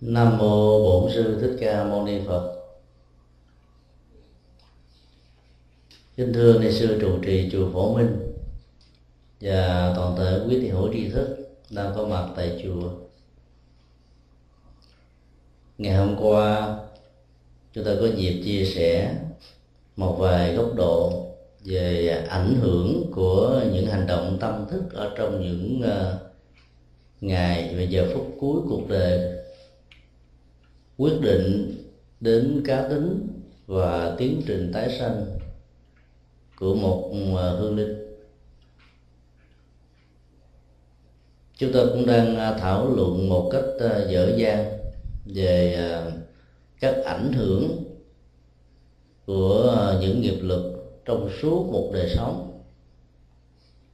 Nam mô Bổn sư Thích Ca Mâu Ni Phật. Kính thưa ni sư trụ trì chùa Phổ Minh và toàn thể quý thiện hữu tri thức đang có mặt tại chùa. Ngày hôm qua, chúng ta có dịp chia sẻ một vài góc độ về ảnh hưởng của những hành động tâm thức ở trong những ờ, ngày và giờ phút cuối cuộc đời quyết định đến cá tính và tiến trình tái sanh của một à, hương linh. Chúng ta cũng đang à, thảo luận một cách à, dở dang về các ảnh hưởng của những nghiệp lực trong suốt một đời sống,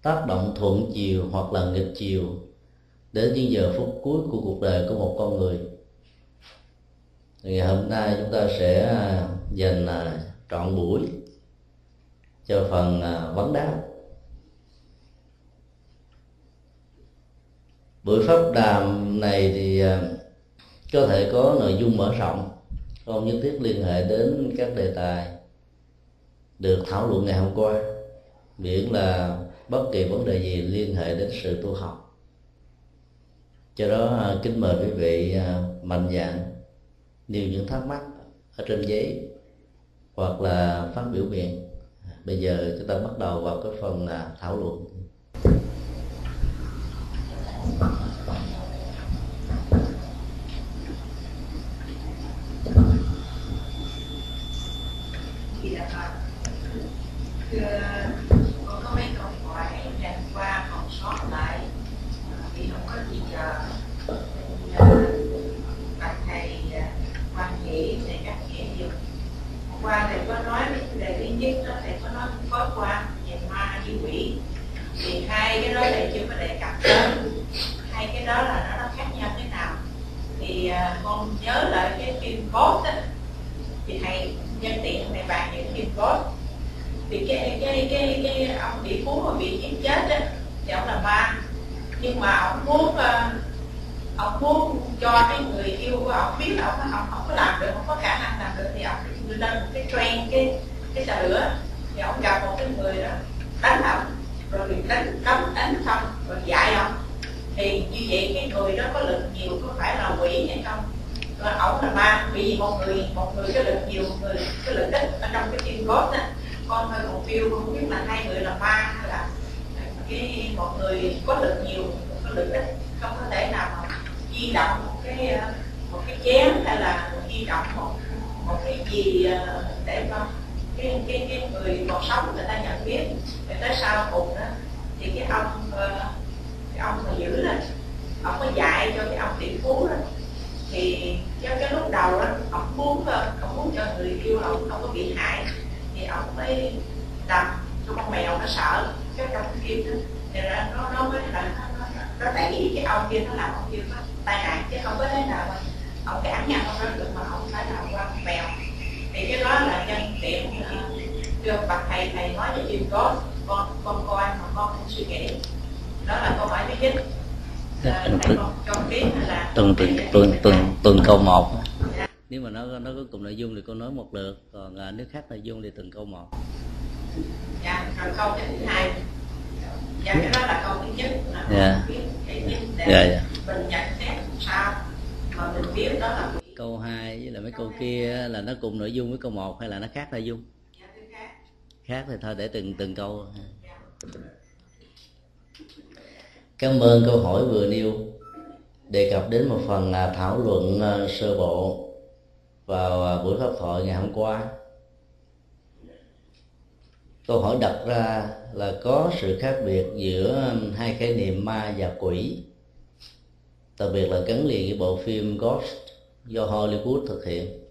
tác động thuận chiều hoặc là nghịch chiều đến những giờ phút cuối của cuộc đời của một con người ngày hôm nay chúng ta sẽ à, dành à, trọn buổi cho phần à, vấn đáp. Buổi pháp đàm này thì có thể có nội dung mở rộng, không nhất thiết liên hệ đến các đề tài được thảo luận ngày hôm qua, miễn là bất kỳ vấn đề gì liên hệ đến sự tu học. Cho đó kính mời quý vị mạnh dạn nêu những thắc mắc ở trên giấy hoặc là phát biểu miệng. Bây giờ chúng ta bắt đầu vào cái phần là thảo luận. Qua thầy có nói về chủ đề thứ nhất đó thầy có nói có qua về ma như quỷ. Thì hai cái đó thầy chưa có đề cập đến. Hai cái đó là nó, nó khác nhau thế nào? Thì uh, con nhớ lại cái phim cốt á. Thì thầy nhân tiện thầy bàn những phim cốt thì cái cái cái cái ông tỷ phú mà bị giết chết á thì ông là ma. Nhưng mà ông muốn uh, ông muốn cho cái người yêu của ông biết là ông ông không có làm được không có khả năng làm được thì ông người ta một cái trend, cái cái xà lửa thì ông gặp một cái người đó, đánh ông, rồi đánh, cấm đánh xong rồi dạy ông. Thì như vậy cái người đó có lực nhiều, có phải là quỷ hay không? Rồi ổng là ma, vì vì một người một người có lực nhiều, một người có lực ít. Ở trong cái tim cốt á, con hơi còn phiêu không biết là hai người là ma hay là cái một người có lực nhiều, một có lực ít. Không có thể nào mà di động một cái một cái chén hay là di động một một cái gì ờ, để mà cái cái cái người còn sống người ta nhận biết. Để tới sau cùng đó thì cái ông ờ, cái ông mà giữ lên ông có dạy cho cái ông tỷ phú đó. Thì cho cái lúc đầu đó ông muốn ờ, ông muốn cho người yêu ông không có bị hại. Thì ông mới làm cho con mèo nó sợ cái trong kim đó thì nó nó mới là nó, nó, nó đẩy cái ông kia nó làm ông kia nó tai nạn chứ không có thế nào mà ông cản nhà không ra được mà ông phải làm thì cái đó là nhân tiện đưa uh, bậc thầy thầy nói với chim có con con coi mà con không suy nghĩ. Đó là câu hỏi thứ nhất. Dạ, từng từng từng từng từng câu một. Dạ. nếu mà nó nó có cùng nội dung thì con nói một lượt còn à, nếu khác nội dung thì từng câu một. Dạ rồi câu thứ hai. Dạ cái đó là câu thứ nhất là dạ. cái nhất để dạ, dạ. mình nhận xét sao mà mình biết đó là câu 2 với là mấy câu kia là nó cùng nội dung với câu 1 hay là nó khác nội dung? Dạ, khác thì thôi để từng từng câu. Cảm ơn câu hỏi vừa nêu. Đề cập đến một phần là thảo luận ờ, sơ bộ vào ờ, buổi pháp thoại ngày hôm qua. Câu hỏi đặt ra là có sự khác biệt giữa ờ, hai khái niệm ma và quỷ đặc biệt là gắn liền với bộ phim Ghost do Hollywood thực hiện.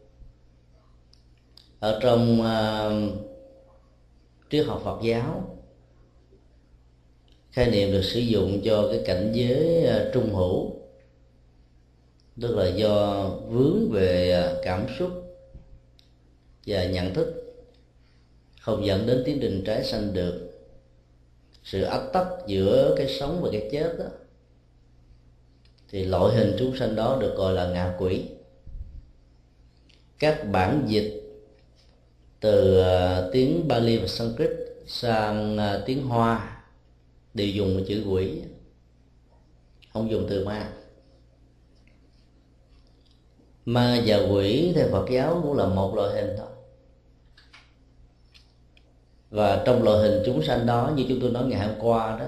Ở trong uh, triết học Phật giáo khái niệm được sử dụng cho cái cảnh giới uh, trung hữu tức là do vướng về uh, cảm xúc và nhận thức không dẫn đến tiến trình trái sanh được. Sự ách tắc giữa cái sống và cái chết đó thì loại hình chúng sanh đó được gọi là ngạ quỷ các bản dịch từ ờ, tiếng Bali và Sanskrit sang ờ, tiếng Hoa đều dùng chữ quỷ, không dùng từ ma. Ma và quỷ theo Phật giáo cũng là một loại hình thôi. Và trong loại hình chúng sanh đó, như chúng tôi nói ngày hôm qua đó,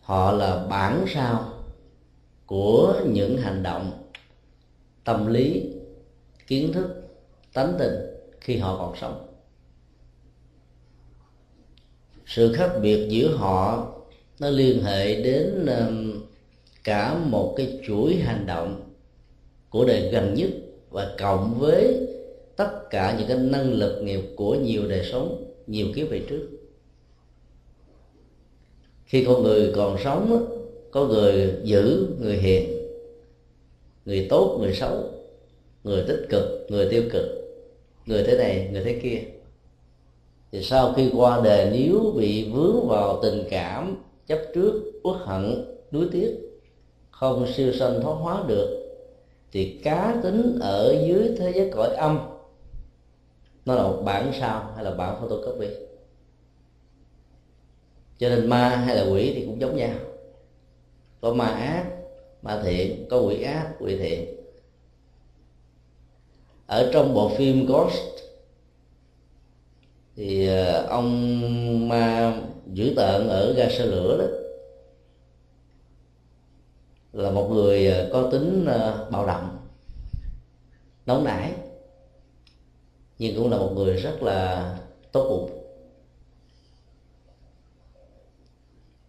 họ là bản sao của những hành động tâm lý, kiến thức, tánh tình khi họ còn sống. Sự khác biệt giữa họ nó liên hệ đến um, cả một cái chuỗi hành động của đời gần nhất và cộng với tất cả những cái năng lực nghiệp của nhiều đời sống, nhiều kiếp về trước. Khi con người còn sống có người giữ, người hiền người tốt, người xấu, người tích cực, người tiêu cực, người thế này, người thế kia. Thì sau khi qua đời, nếu bị vướng vào tình cảm, chấp trước, uất hận, nuối tiếc, không siêu sanh thoát hóa được, thì cá tính ở dưới thế giới cõi âm, nó là một bản sao hay là bản photocopy? Cho nên ma hay là quỷ thì cũng giống nhau. Có ma ác ma thiện, có quỷ ác, quỷ thiện. Ở trong bộ phim Ghost, thì ờ, ông ma dữ tợn ở ga xe lửa đó, là một người ờ, có tính ờ, bạo động, nóng nảy, nhưng cũng là một người rất là tốt bụng.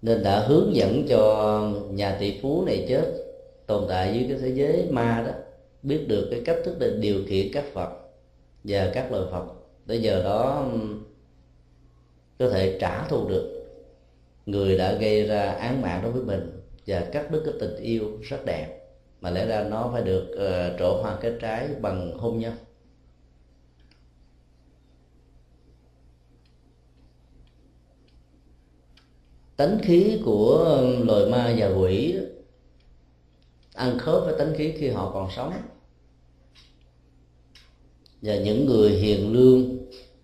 Nên đã hướng dẫn cho nhà tỷ phú này chết tồn tại dưới cái thế giới ma đó biết được cái cách thức để điều khiển các phật và các loài phật. Tới giờ đó có thể trả thù được người đã gây ra án mạng đối với mình và cắt đứt cái tình yêu rất đẹp. Mà lẽ ra nó phải được uh, trổ hoa kết trái bằng hôn nhân. Tánh khí của loài ma và quỷ khớp với tánh khí khi họ còn sống. Và những người hiền lương,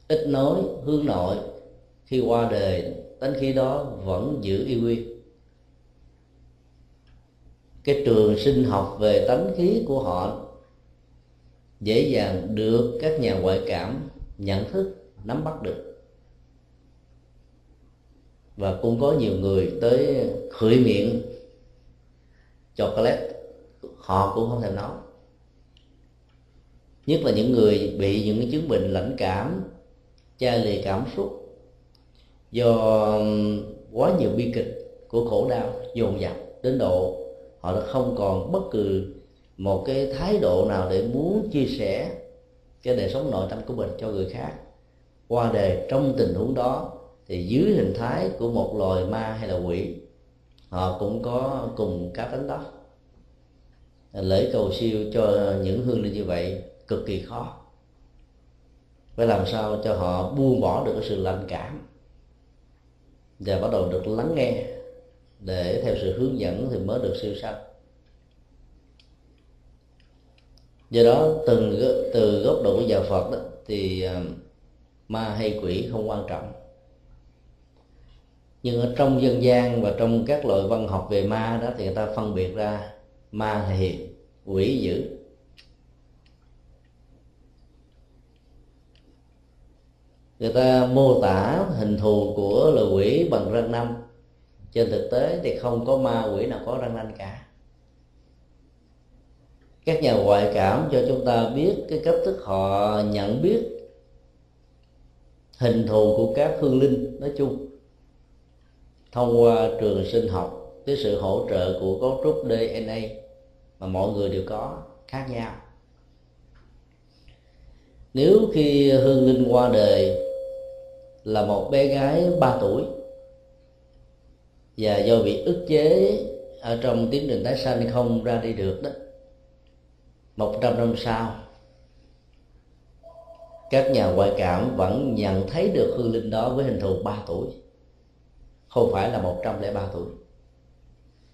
ít nói, hướng nội, khi qua đời tánh khí đó vẫn giữ y nguyên cái trường sinh học về tánh khí của họ dễ dàng được các nhà ngoại cảm nhận thức, nắm bắt được. Và cũng có nhiều người tới khởi miệng chocolate họ cũng không thèm nói. Nhất là những người bị những cái chứng bệnh lãnh cảm, chai lì cảm xúc, do quá nhiều bi kịch của khổ đau, dồn dập đến độ họ đã không còn bất cứ một cái thái độ nào để muốn chia sẻ cái đời sống nội tâm của mình cho người khác. Qua đề trong tình huống đó thì dưới hình thái của một loài ma hay là quỷ, họ cũng có cùng cá tính đó lễ cầu siêu cho những hương linh như vậy cực kỳ khó. Phải làm sao cho họ buông bỏ được cái sự lạnh cảm và bắt đầu được lắng nghe để theo sự hướng dẫn thì mới được siêu sanh. Do đó từ từ góc độ của giáo phật đó thì à, ma hay quỷ không quan trọng. Nhưng ở trong dân gian và trong các loại văn học về ma đó thì người ta phân biệt ra ma hiền quỷ dữ. Người ta mô tả hình thù của loài quỷ bằng răng nanh. Trên thực tế thì không có ma quỷ nào có răng nanh cả. Các nhà ngoại cảm cho chúng ta biết cái cách thức họ nhận biết hình thù của các hương linh nói chung thông qua trường sinh học cái sự hỗ trợ của cấu trúc DNA mà mọi người đều có khác nhau. Nếu khi hương linh qua đời là một bé gái 3 tuổi và do bị ức chế ở trong tiến trình tái sanh không ra đi được đó, một trăm năm sau, các nhà ngoại cảm vẫn nhận thấy được hương linh đó với hình thù 3 tuổi, không phải là 103 tuổi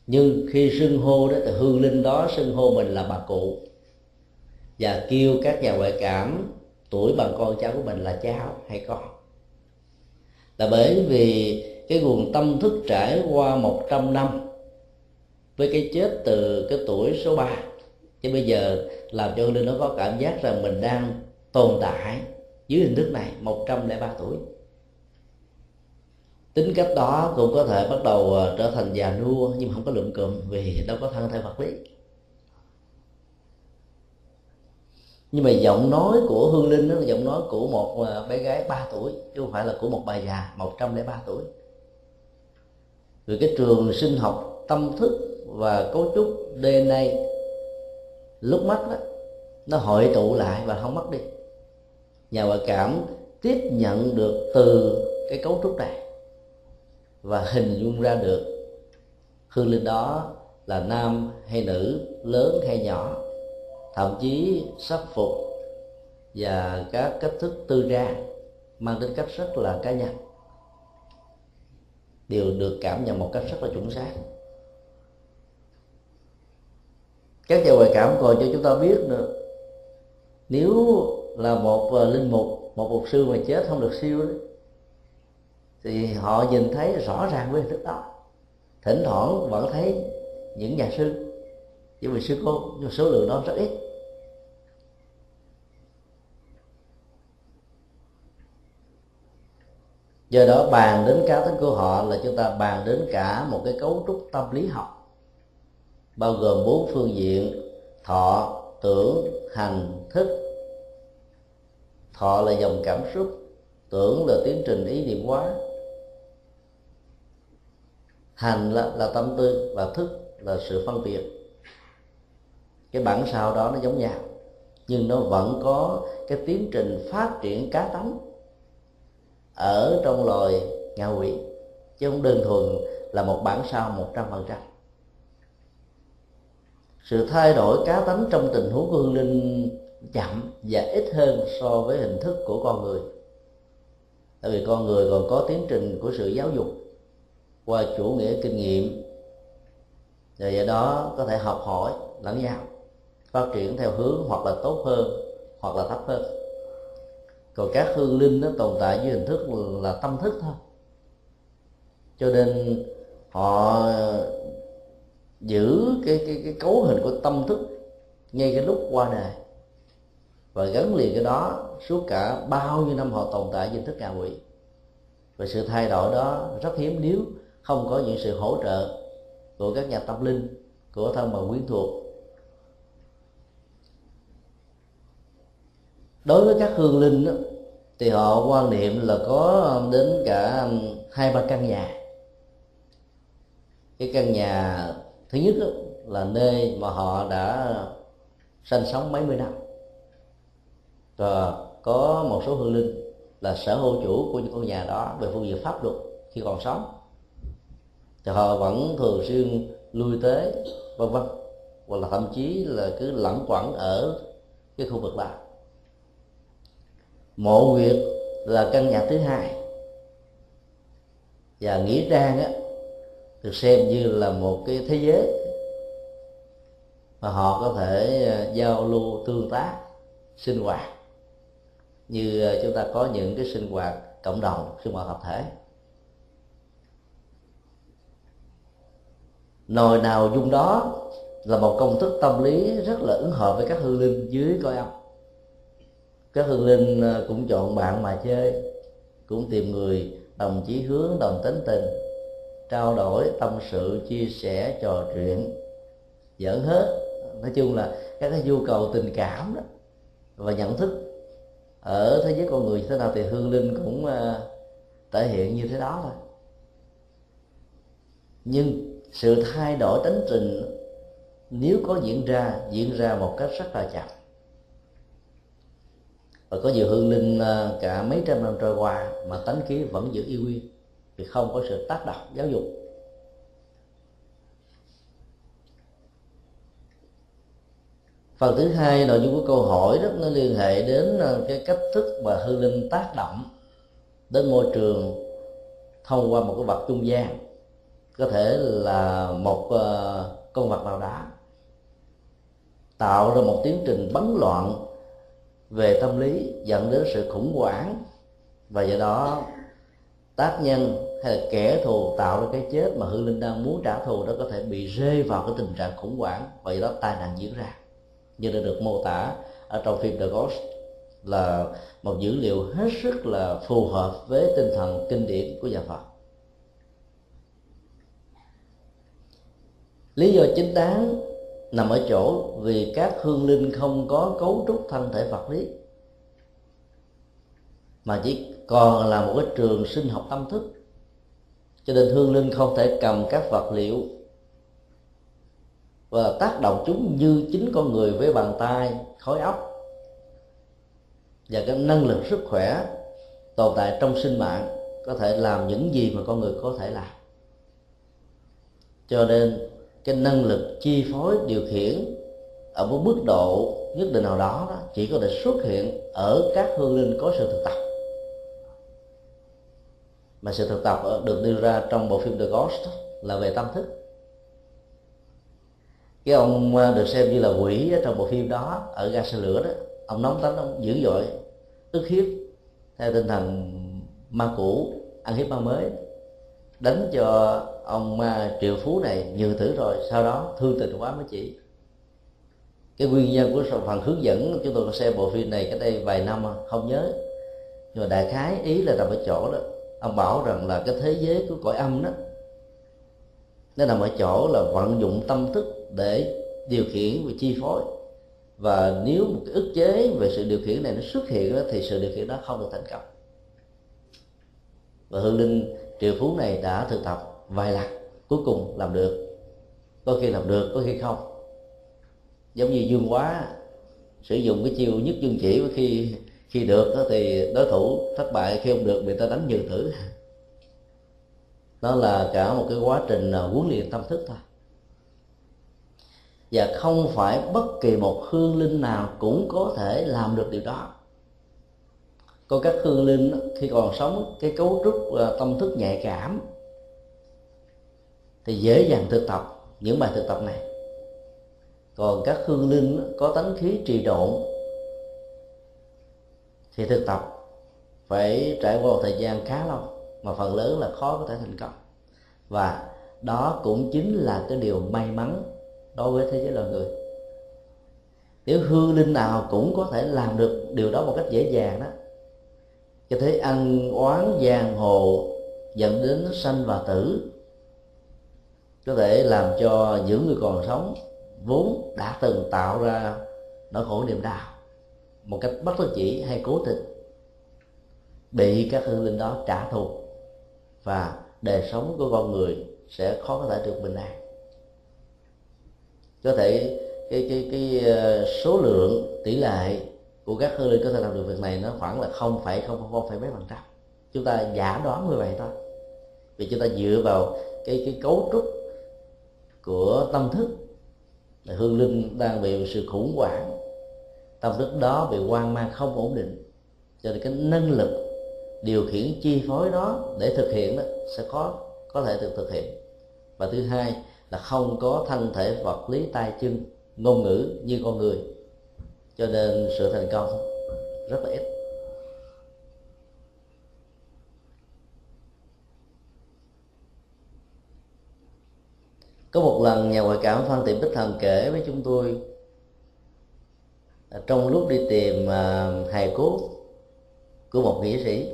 nhưng khi xưng hô đó, thì hương linh đó xưng hô mình là bà cụ. Và kêu các nhà ngoại cảm, tuổi bằng con cháu của mình là cháu hay con? Là bởi vì cái nguồn tâm thức trải qua 100 năm với cái chết từ cái tuổi số 3 chứ bây giờ làm cho linh nó có cảm giác rằng mình đang tồn tại dưới hình thức này 103 tuổi tính cách đó cũng có thể bắt đầu ờ, trở thành già nua, nhưng mà không có lượng cụm vì đâu có thân thể vật lý. Nhưng mà giọng nói của hương linh đó là giọng nói của một ờ, bé gái 3 tuổi, chứ không phải là của một bà già 103 tuổi. Vì cái trường sinh học tâm thức và cấu trúc DNA lúc mất đó nó hội tụ lại và không mất đi. Nhà ngoại cảm tiếp nhận được từ cái cấu trúc này và hình dung ra được. Hương linh đó là nam hay nữ, lớn hay nhỏ, thậm chí sắc phục và các cách thức tư trang mang tính cách rất là cá nhân. Đều được cảm nhận một cách rất là chuẩn xác. Các nhà ngoại cảm còn cho chúng ta biết nữa, nếu là một ờ, linh mục, một mục sư mà chết không được siêu đấy thì họ nhìn thấy rõ ràng với hình thức đó. Thỉnh thoảng vẫn thấy những nhà sư, những vị sư cô, nhưng số lượng đó rất ít. Do đó bàn đến cá tính của họ là chúng ta bàn đến cả một cái cấu trúc tâm lý học, bao gồm bốn phương diện thọ, tưởng, hành, thức. Thọ là dòng cảm xúc, tưởng là tiến trình ý niệm hóa hành là, là tâm tư và thức là sự phân biệt. Cái bản sao đó nó giống nhau nhưng nó vẫn có cái tiến trình phát triển cá tánh ở trong loài ngạ quỷ chứ không đơn thuần là một bản sao một trăm phần trăm. Sự thay đổi cá tánh trong tình huống của hương linh chậm và ít hơn so với hình thức của con người. Tại vì con người còn có tiến trình của sự giáo dục qua chủ nghĩa kinh nghiệm. Và do đó có thể học hỏi, lẫn nhau, phát triển theo hướng hoặc là tốt hơn, hoặc là thấp hơn. Còn các hương linh nó tồn tại dưới hình thức là tâm thức thôi. Cho nên họ giữ cái cái cái cấu hình của tâm thức ngay cái lúc qua đời. Và gắn liền cái đó suốt cả bao nhiêu năm họ tồn tại dưới thức ngạ quỷ. Và sự thay đổi đó rất hiếm. Nếu không có những sự hỗ trợ của các nhà tâm linh của thân bằng quyến thuộc. Đối với các hương linh đó, thì họ quan niệm là có đến cả um, hai ba căn nhà. Cái căn nhà thứ nhất đó, là nơi mà họ đã sinh sống mấy mươi năm. Và có một số hương linh là sở hữu chủ của những ngôi nhà đó về phương diện pháp luật khi còn sống thì họ vẫn thường xuyên lui tới, vân vân. Hoặc là thậm chí là cứ lẩn quẩn ở cái khu vực đó. Mộ nguyệt là căn nhà thứ hai. Và nghĩa trang á, được xem như là một cái thế giới mà họ có thể à, giao lưu tương tác, sinh hoạt. Như à, chúng ta có những cái sinh hoạt cộng đồng, sinh hoạt tập thể. Nồi nào dung đó là một công thức tâm lý rất là ứng hợp với các hương linh dưới coi âm. Các hương linh ờ, cũng chọn bạn mà chơi cũng tìm người đồng chí hướng đồng tính tình trao đổi tâm sự chia sẻ trò chuyện giỡn hết. Nói chung là các cái nhu cầu tình cảm đó và nhận thức ở thế giới con người như thế nào thì hương linh cũng uh, thể hiện như thế đó thôi. Nhưng sự thay đổi tính trình nếu có diễn ra diễn ra một cách rất là chậm. Và có nhiều hương linh à, cả mấy trăm năm trôi qua mà tánh khí vẫn giữ y nguyên vì không có sự tác động giáo dục. Phần thứ hai, nội dung của câu hỏi đó, nó liên hệ đến à, cái cách thức mà hương linh tác động đến môi trường thông qua một cái vật trung gian có thể là một ờ, con vật nào đó tạo ra một tiến trình bấn loạn về tâm lý, dẫn đến sự khủng hoảng. Và do đó, tác nhân hay là kẻ thù tạo ra cái chết mà hư linh đang muốn trả thù đó có thể bị rơi vào cái tình trạng khủng hoảng. Và do đó tai nạn diễn ra. Như đã được mô tả ở trong phim The Ghost là một dữ liệu hết sức là phù hợp với tinh thần kinh điển của nhà Phật. Lý do chính đáng nằm ở chỗ vì các hương linh không có cấu trúc thân thể vật lý, mà chỉ còn là một cái trường sinh học tâm thức. Cho nên hương linh không thể cầm các vật liệu và tác động chúng như chính con người với bàn tay khối óc và cái năng lực sức khỏe tồn tại trong sinh mạng có thể làm những gì mà con người có thể làm. Cho nên cái năng lực chi phối điều khiển ở một mức độ nhất định nào đó, đó chỉ có thể xuất hiện ở các hương linh có sự thực tập. Mà sự thực tập được đưa ra trong bộ phim The Ghost là về tâm thức. Cái ông à, được xem như là quỷ trong bộ phim đó ở ga xe lửa đó ông nóng tính ông dữ dội ức hiếp theo tinh thần ma cũ ăn hiếp ma mới đánh cho ông à, triệu phú này nhiều thử rồi sau đó thương tình quá mới chỉ. Cái nguyên nhân của phần hướng dẫn chúng tôi có xem bộ phim này cách đây vài năm không nhớ. Nhưng mà đại khái ý là nằm ở chỗ đó. Ông bảo rằng là cái thế giới của cõi âm đó nó nằm ở chỗ là vận dụng tâm thức để điều khiển và chi phối. Và nếu một cái ức chế về sự điều khiển này nó xuất hiện đó, thì sự điều khiển đó không được thành công. Và hương linh triệu phú này đã thực tập vài lần cuối cùng làm được. Có khi làm được, có khi không. Giống như dương quá sử dụng cái chiêu nhất dương chỉ khi khi được thì đối thủ thất bại, khi không được người ta đánh nhường thử. Đó là cả một cái quá trình à, huấn luyện tâm thức thôi. Và không phải bất kỳ một hương linh nào cũng có thể làm được điều đó. Có các hương linh khi còn sống, cái cấu trúc à, tâm thức nhạy cảm thì dễ dàng thực tập những bài thực tập này. Còn các hương linh có tánh khí trì độn, thì thực tập phải trải qua một thời gian khá lâu, mà phần lớn là khó có thể thành công. Và đó cũng chính là cái điều may mắn đối với thế giới loài người. Nếu hương linh nào cũng có thể làm được điều đó một cách dễ dàng đó cho thấy ăn oán giang hồ dẫn đến sanh và tử có thể làm cho những người còn sống vốn đã từng tạo ra nỗi khổ niềm đau một cách bất đắc chỉ hay cố tình, bị các hương linh đó trả thù và đời sống của con người sẽ khó có thể được bình an. Có thể cái cái cái ờ, số lượng tỷ lệ của các hương linh có thể làm được việc này nó khoảng là không phải không không phải mấy phần trăm. Chúng ta giả đoán như vậy thôi. Vì chúng ta dựa vào cái cái cấu trúc của tâm thức. Là hương linh đang bị sự khủng hoảng. Tâm thức đó bị hoang mang không ổn định. Cho nên cái năng lực điều khiển chi phối đó để thực hiện đó sẽ có có thể được thực hiện. Và thứ hai là không có thân thể vật lý tay chân, ngôn ngữ như con người. Cho nên sự thành công rất là ít. Có một lần nhà ngoại cảm phan tiệm bích thần kể với chúng tôi trong lúc đi tìm à, hài cốt của một nghĩa sĩ,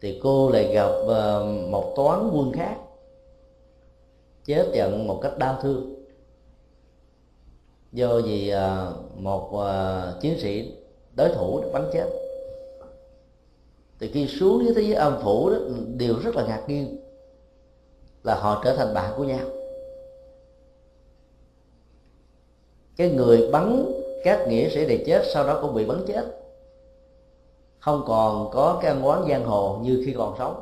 thì cô lại gặp à, một toán quân khác chết trận một cách đau thương. Do vì à, một chiến sĩ đối thủ bắn chết. Thì khi xuống dưới thế giới âm phủ đó đều rất là ngạc nhiên là họ trở thành bạn của nhau. Cái người bắn các nghĩa sĩ này chết, sau đó cũng bị bắn chết. Không còn có cái ăn quán giang hồ như khi còn sống,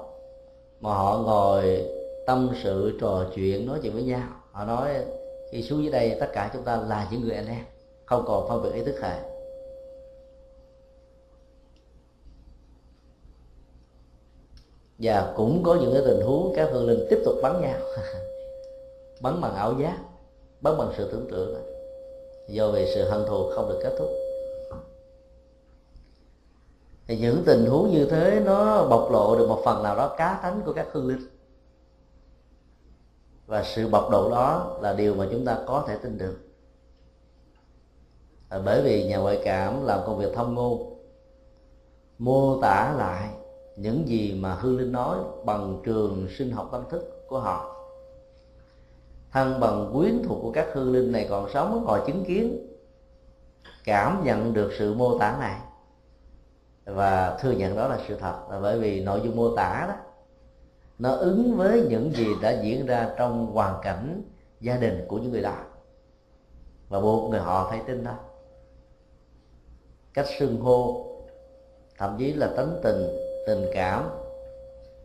mà họ ngồi tâm sự, trò chuyện, nói chuyện với nhau. Họ nói, khi xuống dưới đây, tất cả chúng ta là những người anh em, không còn phân biệt ý thức hệ và cũng có những cái tình huống các hương linh tiếp tục bắn nhau. Bắn bằng ảo giác, bắn bằng sự tưởng tượng. Do vì sự hận thù không được kết thúc. Thì những tình huống như thế nó bộc lộ được một phần nào đó cá tánh của các hương linh. Và sự bộc lộ đó là điều mà chúng ta có thể tin được. Bởi vì nhà ngoại cảm làm công việc thông ngôn mô tả lại những gì mà hương linh nói bằng trường sinh học tâm thức của họ. Thân bằng quyến thuộc của các hương linh này còn sống còn chứng kiến, cảm nhận được sự mô tả này. Và thừa nhận đó là sự thật, là bởi vì nội dung mô tả đó, nó ứng với những gì đã diễn ra trong hoàn cảnh gia đình của những người đó và buộc người họ phải tin đó. Cách xưng hô, thậm chí là tánh tình tình cảm,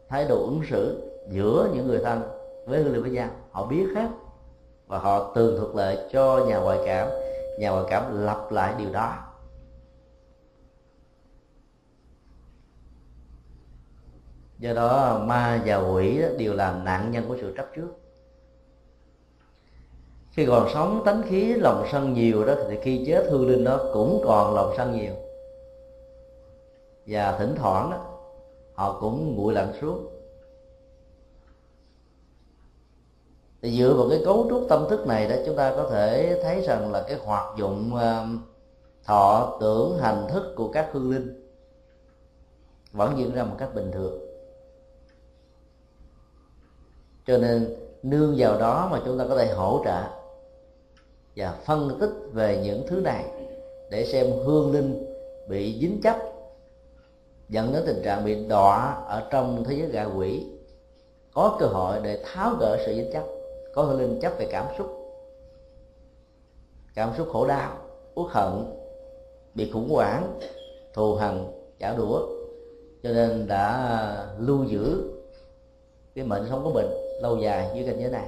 thái độ ứng xử giữa những người thân với hương liệu với nhau họ biết hết và họ tường thuật lại cho nhà ngoại cảm. Nhà ngoại cảm lặp lại điều đó. Do đó, ma và quỷ đều là nạn nhân của sự chấp trước. Khi còn sống, tánh khí, lòng sân nhiều đó, thì khi chết, hương linh đó cũng còn lòng sân nhiều. Và thỉnh thoảng đó họ cũng nguội lạnh xuống thì dựa vào cái cấu trúc tâm thức này đó, chúng ta có thể thấy rằng là cái hoạt dụng ờ, thọ tưởng hành thức của các hương linh vẫn diễn ra một cách bình thường. Cho nên nương vào đó mà chúng ta có thể hỗ trợ và phân tích về những thứ này để xem hương linh bị dính chấp dẫn đến tình trạng bị đọa ở trong thế giới gà quỷ. Có cơ hội để tháo gỡ sự dính chấp có hương linh chấp về cảm xúc. Cảm xúc khổ đau, uất hận, bị khủng hoảng, thù hằn trả đũa. Cho nên đã lưu giữ cái mệnh sống của mình lâu dài dưới cảnh giới này.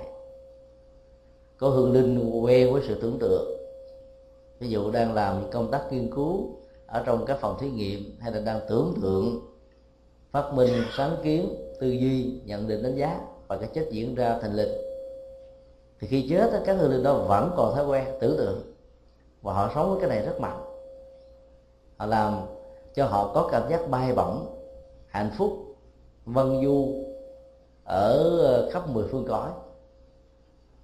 Có hương linh quen với sự tưởng tượng. Ví dụ đang làm công tác nghiên cứu ở trong các phòng thí nghiệm hay là đang tưởng tượng, phát minh, sáng kiến, tư duy, nhận định, đánh giá và cái chết diễn ra thành lịch. Thì khi chết các hương linh đó vẫn còn thói quen tưởng tượng và họ sống với cái này rất mạnh. Họ làm cho họ có cảm giác bay bổng, hạnh phúc, vân du ở ờ, khắp mười phương cõi.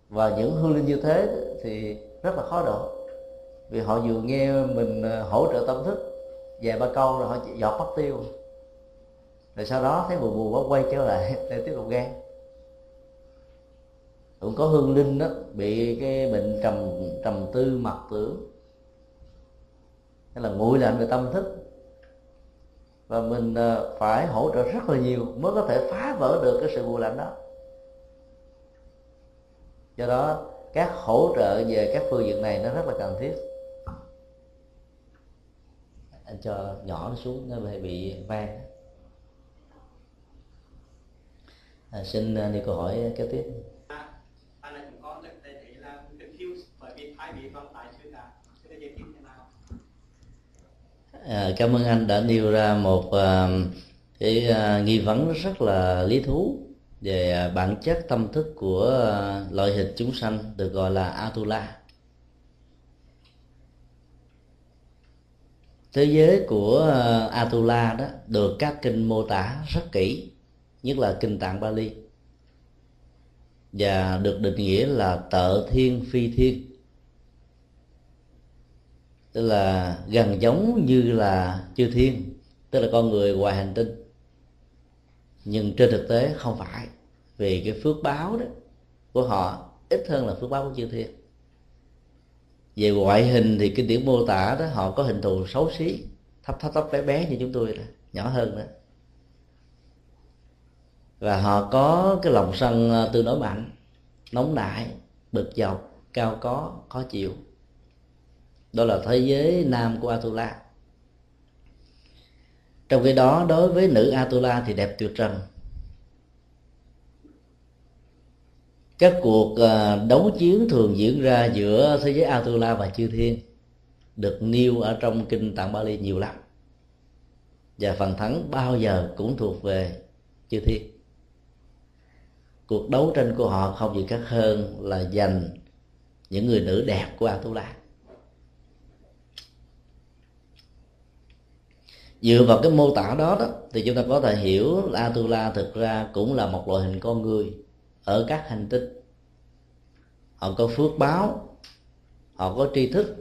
Và những hương linh như thế thì rất là khó độ vì họ vừa nghe mình ờ, hỗ trợ tâm thức vài ba câu rồi họ dọt mất tiêu. Rồi sau đó thấy buồn buồn quá quay trở lại để tiếp tục gan cũng có hương linh đó, bị cái bệnh trầm trầm tư mặc tưởng. Hay là nguội lạnh về tâm thức. Và mình ờ, phải hỗ trợ rất là nhiều mới có thể phá vỡ được cái sự nguội lạnh đó. Do đó, các hỗ trợ về các phương diện này nó rất là cần thiết anh cho nhỏ nó xuống nó bị bị vang. À, xin à, đi câu hỏi kế tiếp. À, cảm ơn anh đã nêu ra một uh, cái uh, nghi vấn rất là lý thú về uh, bản chất tâm thức của uh, loại hình chúng sanh được gọi là Atula. Thế giới của ờ, Atula đó được các kinh mô tả rất kỹ, nhất là kinh Tạng Bali và được định nghĩa là tợ thiên phi thiên. Tức là gần giống như là chư thiên tức là con người ngoài hành tinh. Nhưng trên thực tế không phải vì cái phước báo đó của họ ít hơn là phước báo của chư thiên về ngoại hình thì kinh điển mô tả đó họ có hình thù xấu xí thấp thấp thấp bé bé như chúng tôi đó, nhỏ hơn đó. Và họ có cái lòng sân ờ, tương đối mạnh nóng nảy bực dọc cao có khó chịu. Đó là thế giới nam của Atula. Trong khi đó đối với nữ Atula thì đẹp tuyệt trần. Các cuộc à, đấu chiến thường diễn ra giữa thế giới Atula và chư thiên, được nêu ở trong kinh Tạng Bali nhiều lắm. Và phần thắng bao giờ cũng thuộc về chư thiên. Cuộc đấu tranh của họ không gì khác hơn là giành những người nữ đẹp của Atula. Dựa vào cái mô tả đó đó, thì chúng ta có thể hiểu là Atula thực ra cũng là một loại hình con người ở các hành tinh. Họ có phước báo họ có tri thức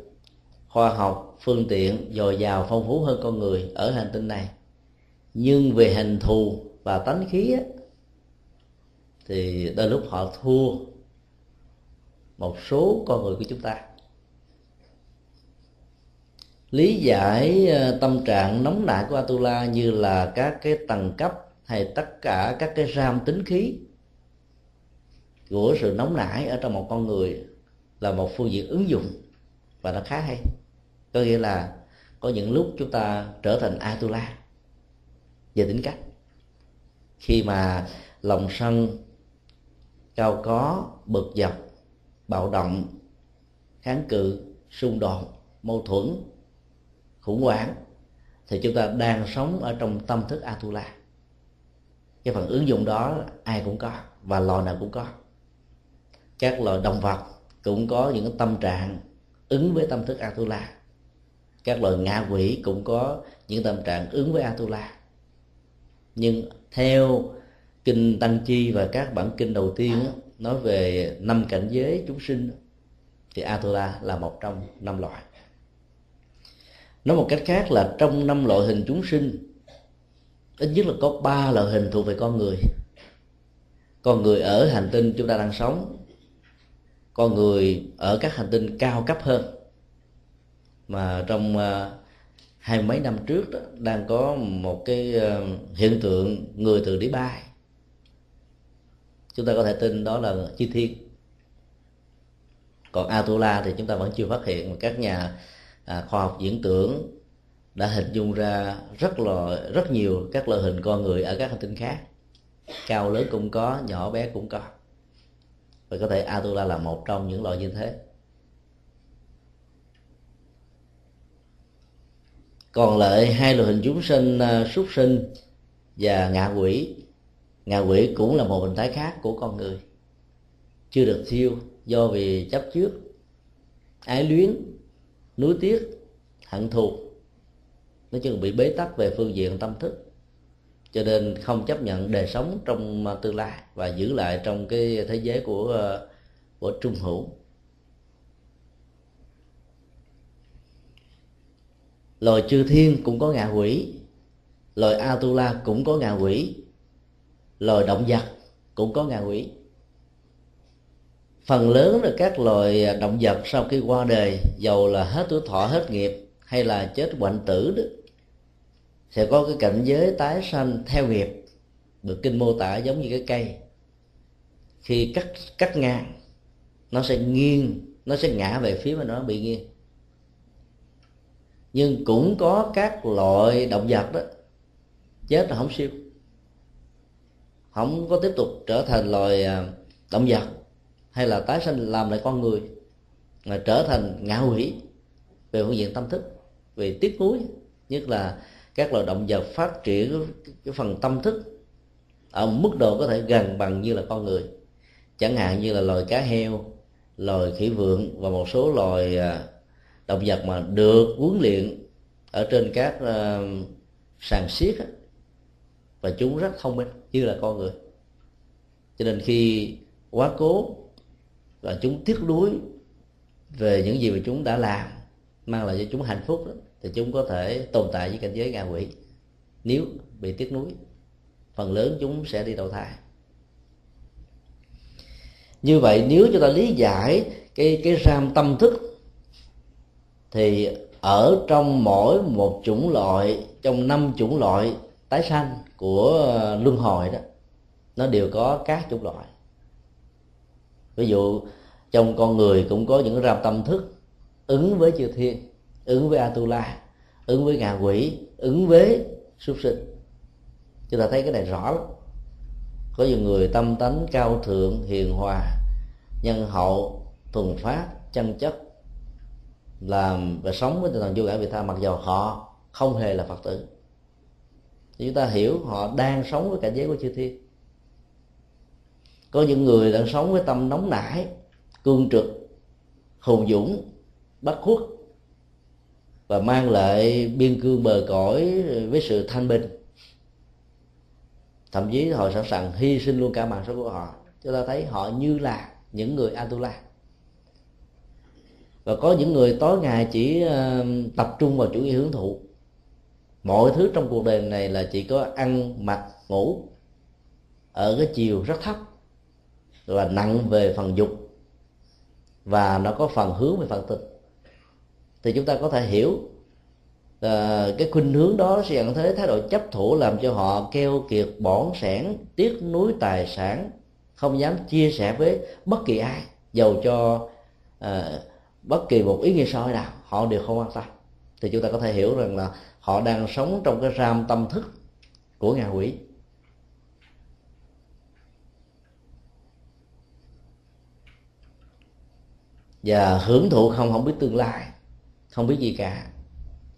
khoa học phương tiện dồi dào phong phú hơn con người ở hành tinh này. Nhưng về hình thù và tánh khí á, thì đôi lúc họ thua một số con người của chúng ta. Lý giải ờ, tâm trạng nóng nảy của Atula như là các cái tầng cấp hay tất cả các cái ram tính khí của sự nóng nảy ở trong một con người là một phương diện ứng dụng và nó khá hay. Có nghĩa là có những lúc chúng ta trở thành Atula về tính cách. Khi mà lòng sân cao có, bực dọc, bạo động, kháng cự, xung đột, mâu thuẫn, khủng hoảng, thì chúng ta đang sống ở trong tâm thức atula cái phần ứng dụng đó ai cũng có và lò nào cũng có các loài động vật cũng có những tâm trạng ứng với tâm thức atula. Các loài ngạ quỷ cũng có những tâm trạng ứng với atula. Nhưng theo kinh tăng chi và các bản kinh đầu tiên nói về năm cảnh giới chúng sinh, thì atula là một trong năm loại. Nói một cách khác là trong năm loại hình chúng sinh, ít nhất là có ba loại hình thuộc về con người. Con người ở hành tinh chúng ta đang sống con người ở các hành tinh cao cấp hơn. Mà trong uh, hai mấy năm trước đó, đang có một cái uh, hiện tượng người từ đi bay. Chúng ta có thể tin đó là chi thiên. Còn Atula thì chúng ta vẫn chưa phát hiện các nhà à, khoa học diễn tưởng đã hình dung ra rất là rất nhiều các loại hình con người ở các hành tinh khác. Cao lớn cũng có nhỏ bé cũng có và có thể Atula là một trong những loại như thế. Còn lại hai loại hình chúng sinh à, súc sinh và ngạ quỷ. Ngạ quỷ cũng là một hình thái khác của con người. Chưa được thiêu do vì chấp trước, ái luyến, nuối tiếc, hận thù. Nói chung bị bế tắc về phương diện tâm thức cho nên không chấp nhận đời sống trong à, tương lai và giữ lại trong cái thế giới của à, của trung hữu. Loài chư thiên cũng có ngạ quỷ, loài atula cũng có ngạ quỷ, loài động vật cũng có ngạ quỷ. Phần lớn là các loài à, động vật sau khi qua đời, dầu là hết tuổi thọ, hết nghiệp hay là chết bệnh tử đó sẽ có cái cảnh giới tái sanh theo nghiệp, được kinh mô tả giống như cái cây. Khi cắt cắt ngang, nó sẽ nghiêng, nó sẽ ngã về phía mà nó bị nghiêng. Nhưng cũng có các loại động vật đó, chết là không siêu. Không có tiếp tục trở thành loài à, động vật hay là tái sinh làm lại con người, mà trở thành ngạ quỷ về phương diện tâm thức, về tiếc nuối, nhất là các loài động vật phát triển cái phần tâm thức ở mức độ có thể gần bằng như là con người. Chẳng hạn như là loài cá heo loài khỉ vượn và một số loài à, động vật mà được huấn luyện ở trên các uh, sàn siết và chúng rất thông minh như là con người. Cho nên khi quá cố và chúng tiếc nuối về những gì mà chúng đã làm mang lại cho chúng hạnh phúc đó, thì chúng có thể tồn tại với cảnh giới ngạ quỷ. Nếu bị tiếc nuối, phần lớn chúng sẽ đi đầu thai. Như vậy, nếu chúng ta lý giải cái cái ram tâm thức, thì ở trong mỗi một chủng loại, trong năm chủng loại tái sanh của ờ, luân hồi đó, nó đều có các chủng loại. Ví dụ, trong con người cũng có những ram tâm thức ứng với chư thiên ứng với atula, ứng với ngạ quỷ, ứng với súc sinh. Chúng ta thấy cái này rõ lắm. Có nhiều người tâm tánh cao thượng, hiền hòa, nhân hậu, thuần phát chân chất, làm và sống với tinh thần vô ngã vị tha, mặc dầu họ không hề là phật tử. Thì chúng ta hiểu họ đang sống với cảnh giới của chư thiên. Có những người đang sống với tâm nóng nảy, cương trực, hùng dũng, bất khuất và mang lại biên cương bờ cõi với sự thanh bình. Thậm chí họ sẵn sàng hy sinh luôn cả mạng sống của họ chúng ta thấy họ như là những người atula. Và có những người tối ngày chỉ tập trung vào chủ nghĩa hưởng thụ. Mọi thứ trong cuộc đời này là chỉ có ăn, mặc, ngủ ở cái chiều rất thấp là nặng về phần dục. Và nó có phần hướng về phần tình thì chúng ta có thể hiểu à, cái khuynh hướng đó sẽ dẫn thế thái độ chấp thủ làm cho họ keo kiệt bỏn sẻn tiếc nuối tài sản không dám chia sẻ với bất kỳ ai dầu cho à, bất kỳ một ý nghĩa soi nào họ đều không quan tâm. Thì chúng ta có thể hiểu rằng là họ đang sống trong cái ram tâm thức của ngạ quỷ. Và hưởng thụ không không biết tương lai không biết gì cả.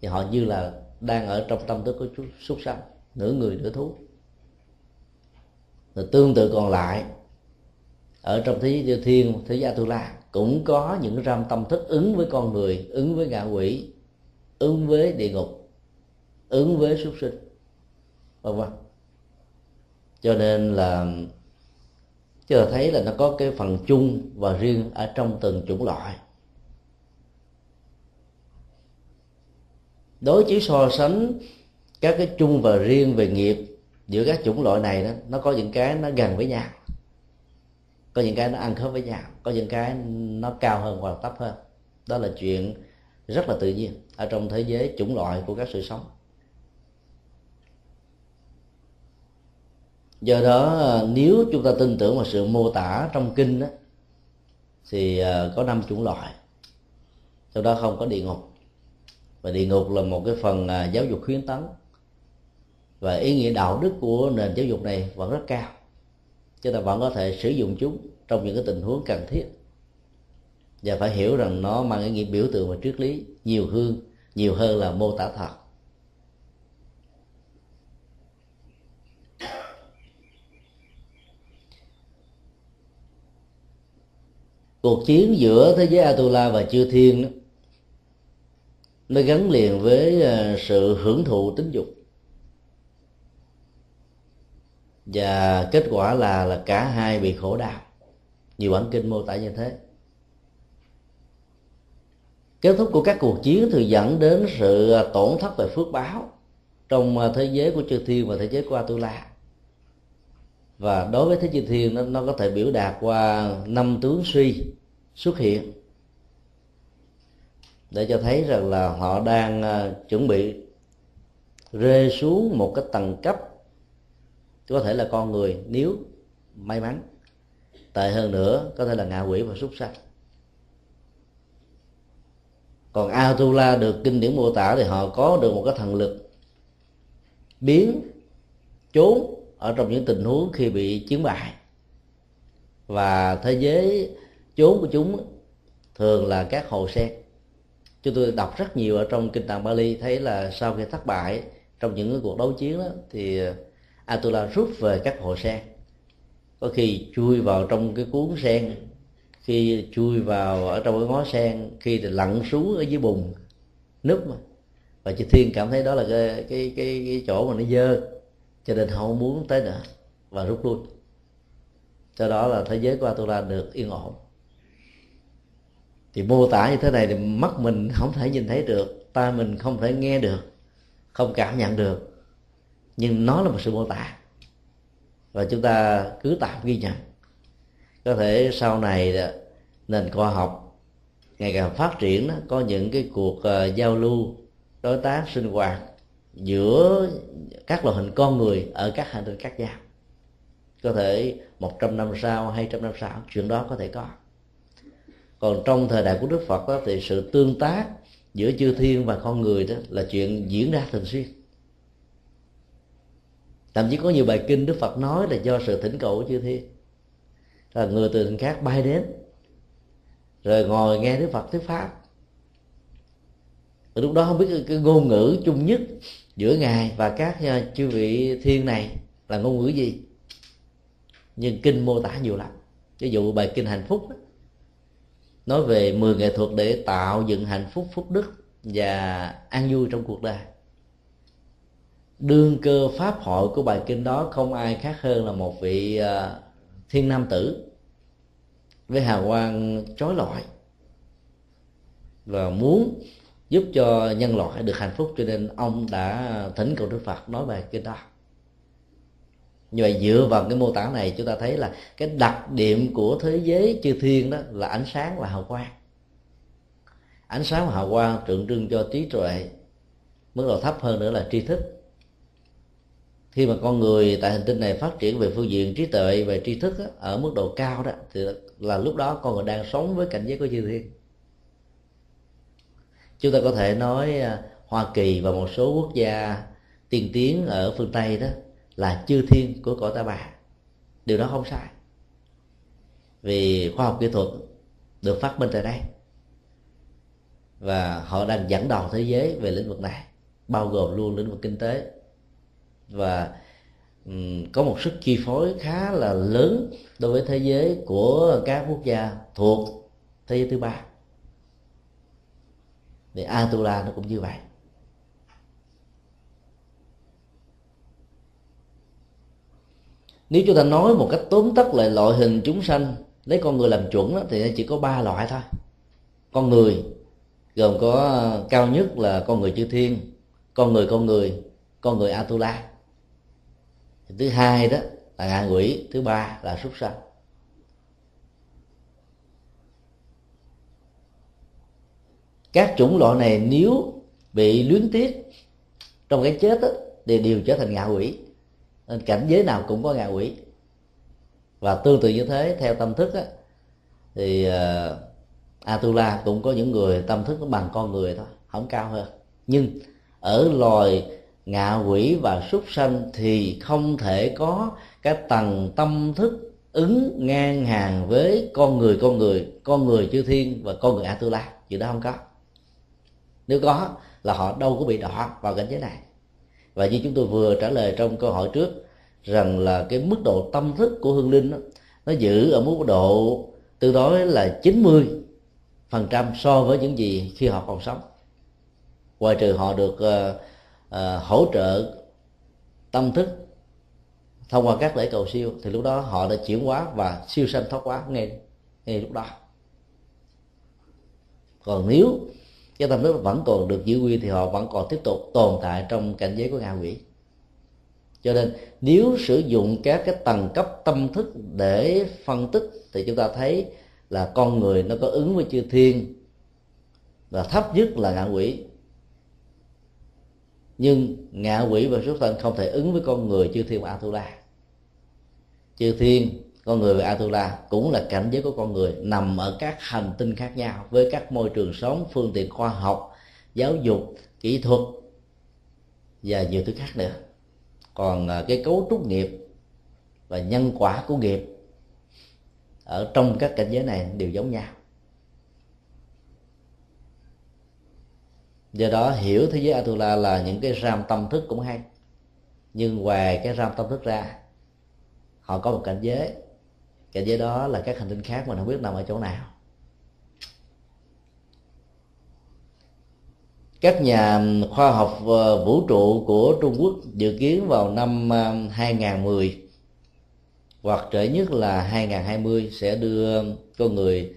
Thì họ như là đang ở trong tâm thức của chút súc sanh nửa người nửa thú. Rồi tương tự còn lại, ở trong thế giới thiên, thế giới atula, cũng có những ram tâm thức ứng với con người, ứng với ngạ quỷ, ứng với địa ngục, ứng với súc sinh, vân vân. Cho nên là chờ thấy là nó có cái phần chung và riêng ở trong từng chủng loại. Đối chiếu so sánh các cái chung và riêng về nghiệp giữa các chủng loại này đó nó có những cái nó gần với nhau. Có những cái nó ăn khớp với nhau. Có những cái nó cao hơn hoặc thấp hơn. Đó là chuyện rất là tự nhiên ở trong thế giới chủng loại của các sự sống. Do đó nếu chúng ta tin tưởng vào sự mô tả trong kinh đó, thì ờ, có năm chủng loại. Trong đó không có địa ngục và địa ngục là một cái phần à, giáo dục khuyến tấn. Và ý nghĩa đạo đức của nền giáo dục này vẫn rất cao. Chúng ta vẫn có thể sử dụng chúng trong những cái tình huống cần thiết. Và phải hiểu rằng nó mang ý nghĩa biểu tượng và triết lý nhiều hơn nhiều hơn là mô tả thật. Cuộc chiến giữa thế giới Atula và chư thiên nó gắn liền với ờ, sự hưởng thụ tính dục. Và kết quả là là cả hai bị khổ đau. Nhiều bản kinh mô tả như thế. Kết thúc của các cuộc chiến thường dẫn đến sự ờ, tổn thất về phước báo trong ờ, thế giới của chư thiên và thế giới của Atula. Và đối với thế chư thiên nó, nó có thể biểu đạt qua năm tướng suy xuất hiện để cho thấy rằng là họ đang ờ, chuẩn bị rơi xuống một cái tầng cấp có thể là con người nếu may mắn. Tệ hơn nữa, có thể là ngạ quỷ và súc sanh. Còn Atula được kinh điển mô tả thì họ có được một cái thần lực biến trốn ở trong những tình huống khi bị chiến bại. Và thế giới trốn của chúng thường là các hồ sen chúng tôi đọc rất nhiều ở trong kinh tạng Bali thấy là sau khi thất bại trong những cái cuộc đấu chiến đó thì Atula rút về các hồ sen. Có khi chui vào trong cái cuốn sen khi chui vào ở trong cái ngó sen khi thì lặn xuống ở dưới bùn núp mà. Và chị thiên cảm thấy đó là cái cái cái, cái chỗ mà nó dơ cho nên họ không muốn tới nữa và rút lui. Do đó là thế giới của Atula được yên ổn thì mô tả như thế này thì mắt mình không thể nhìn thấy được tai mình không thể nghe được không cảm nhận được. Nhưng nó là một sự mô tả. Và chúng ta cứ tạm ghi nhận. Có thể sau này nền khoa học ngày càng phát triển có những cái cuộc uh, giao lưu đối tác sinh hoạt giữa các loại hình con người ở các hành tinh khác nhau. Có thể 100 năm sau 200 năm sau chuyện đó có thể có còn trong thời đại của đức phật đó, thì sự tương tác giữa chư thiên và con người đó là chuyện diễn ra thường xuyên. Thậm chí có nhiều bài kinh đức phật nói là do sự thỉnh cầu của chư thiên. Là người từ thành khác bay đến rồi ngồi nghe đức phật thuyết pháp. Lúc đó không biết cái, ngôn ngữ chung nhất giữa ngài và các à, chư vị thiên này là ngôn ngữ gì. Nhưng kinh mô tả nhiều lắm. Ví dụ bài kinh hạnh phúc đó, nói về 10 nghệ thuật để tạo dựng hạnh phúc phúc đức và an vui trong cuộc đời. Đương cơ pháp hội của bài kinh đó không ai khác hơn là một vị à, thiên nam tử với hào quang chói lọi và muốn giúp cho nhân loại được hạnh phúc. Cho nên ông đã thỉnh cầu đức phật nói bài kinh đó như vậy dựa vào cái mô tả này chúng ta thấy là cái đặc điểm của thế giới chư thiên đó là ánh sáng và hào quang. Ánh sáng và hào quang tượng trưng cho trí tuệ mức độ thấp hơn nữa là tri thức. Khi mà con người tại hành tinh này phát triển về phương diện trí tuệ về tri thức đó, ở mức độ cao đó thì là lúc đó con người đang sống với cảnh giới của chư thiên. Chúng ta có thể nói à, hoa kỳ và một số quốc gia tiên tiến ở phương tây đó là chư thiên của cõi ta bà. Điều đó không sai. Vì khoa học kỹ thuật được phát minh tại đây. Và họ đang dẫn đầu thế giới về lĩnh vực này bao gồm luôn lĩnh vực kinh tế. Và um, có một sức chi phối khá là lớn đối với thế giới của các quốc gia thuộc thế giới thứ ba. Thì Atula nó cũng như vậy. Nếu chúng ta nói một cách tóm tắt lại loại hình chúng sanh lấy con người làm chuẩn đó, thì chỉ có ba loại thôi. Con người gồm có à, cao nhất là con người chư thiên con người con người con người atula. Thứ hai đó là ngạ quỷ thứ ba là súc sanh. Các chủng loại này nếu bị luyến tiếc trong cái chết đó, thì đều trở thành ngạ quỷ nên cảnh giới nào cũng có ngạ quỷ. Và tương tự như thế theo tâm thức á, thì uh, Atula cũng có những người tâm thức nó bằng con người thôi không cao hơn. Nhưng ở loài ngạ quỷ và súc sanh thì không thể có cái tầng tâm thức ứng ngang hàng với con người con người con người chư thiên và con người Atula. Chuyện đó không có. Nếu có là họ đâu có bị đọa vào cảnh giới này và như chúng tôi vừa trả lời trong câu hỏi trước rằng là cái mức độ tâm thức của hương linh đó, nó giữ ở mức độ tương đối là 90 phần trăm so với những gì khi họ còn sống. Ngoài trừ họ được uh, uh, hỗ trợ tâm thức thông qua các lễ cầu siêu thì lúc đó họ đã chuyển hóa và siêu sanh thoát hóa ngay ngay lúc đó. Còn nếu cái tâm thức vẫn còn được giữ nguyên thì họ vẫn còn tiếp tục tồn tại trong cảnh giới của ngạ quỷ. Cho nên nếu sử dụng các cái tầng cấp tâm thức để phân tích thì chúng ta thấy là con người nó có ứng với chư thiên và thấp nhất là ngạ quỷ. Nhưng ngạ quỷ và xuất thân không thể ứng với con người chư thiên và atula. Chư thiên con người atula cũng là cảnh giới của con người, nằm ở các hành tinh khác nhau với các môi trường sống, phương tiện khoa học, giáo dục, kỹ thuật và nhiều thứ khác nữa. Còn à, cái cấu trúc nghiệp và nhân quả của nghiệp ở trong các cảnh giới này đều giống nhau. Do đó, hiểu thế giới atula là những cái ram tâm thức cũng hay. Nhưng ngoài cái ram tâm thức ra, họ có một cảnh giới cảnh giới đó là các hành tinh khác mà không biết nằm ở chỗ nào. Các nhà khoa học ờ, vũ trụ của Trung Quốc dự kiến vào năm 2010 hoặc trễ nhất là 2020 sẽ đưa con người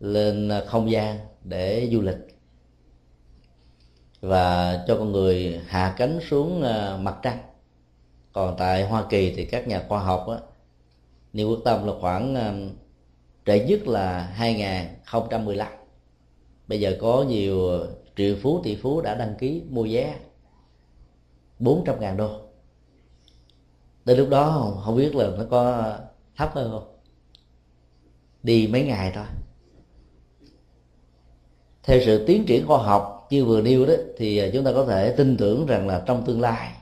lên không gian để du lịch và cho con người hạ cánh xuống ờ, mặt trăng. Còn tại Hoa Kỳ thì các nhà khoa học á, niệm quyết tâm là khoảng trễ nhất là 2015 bây giờ có nhiều triệu phú tỷ phú đã đăng ký mua vé 400 ngàn đô. Đến lúc đó không, không biết là nó có thấp hơn không. Đi mấy ngày thôi. Theo sự tiến triển khoa học như vừa nêu đó thì ờ, chúng ta có thể tin tưởng rằng là trong tương lai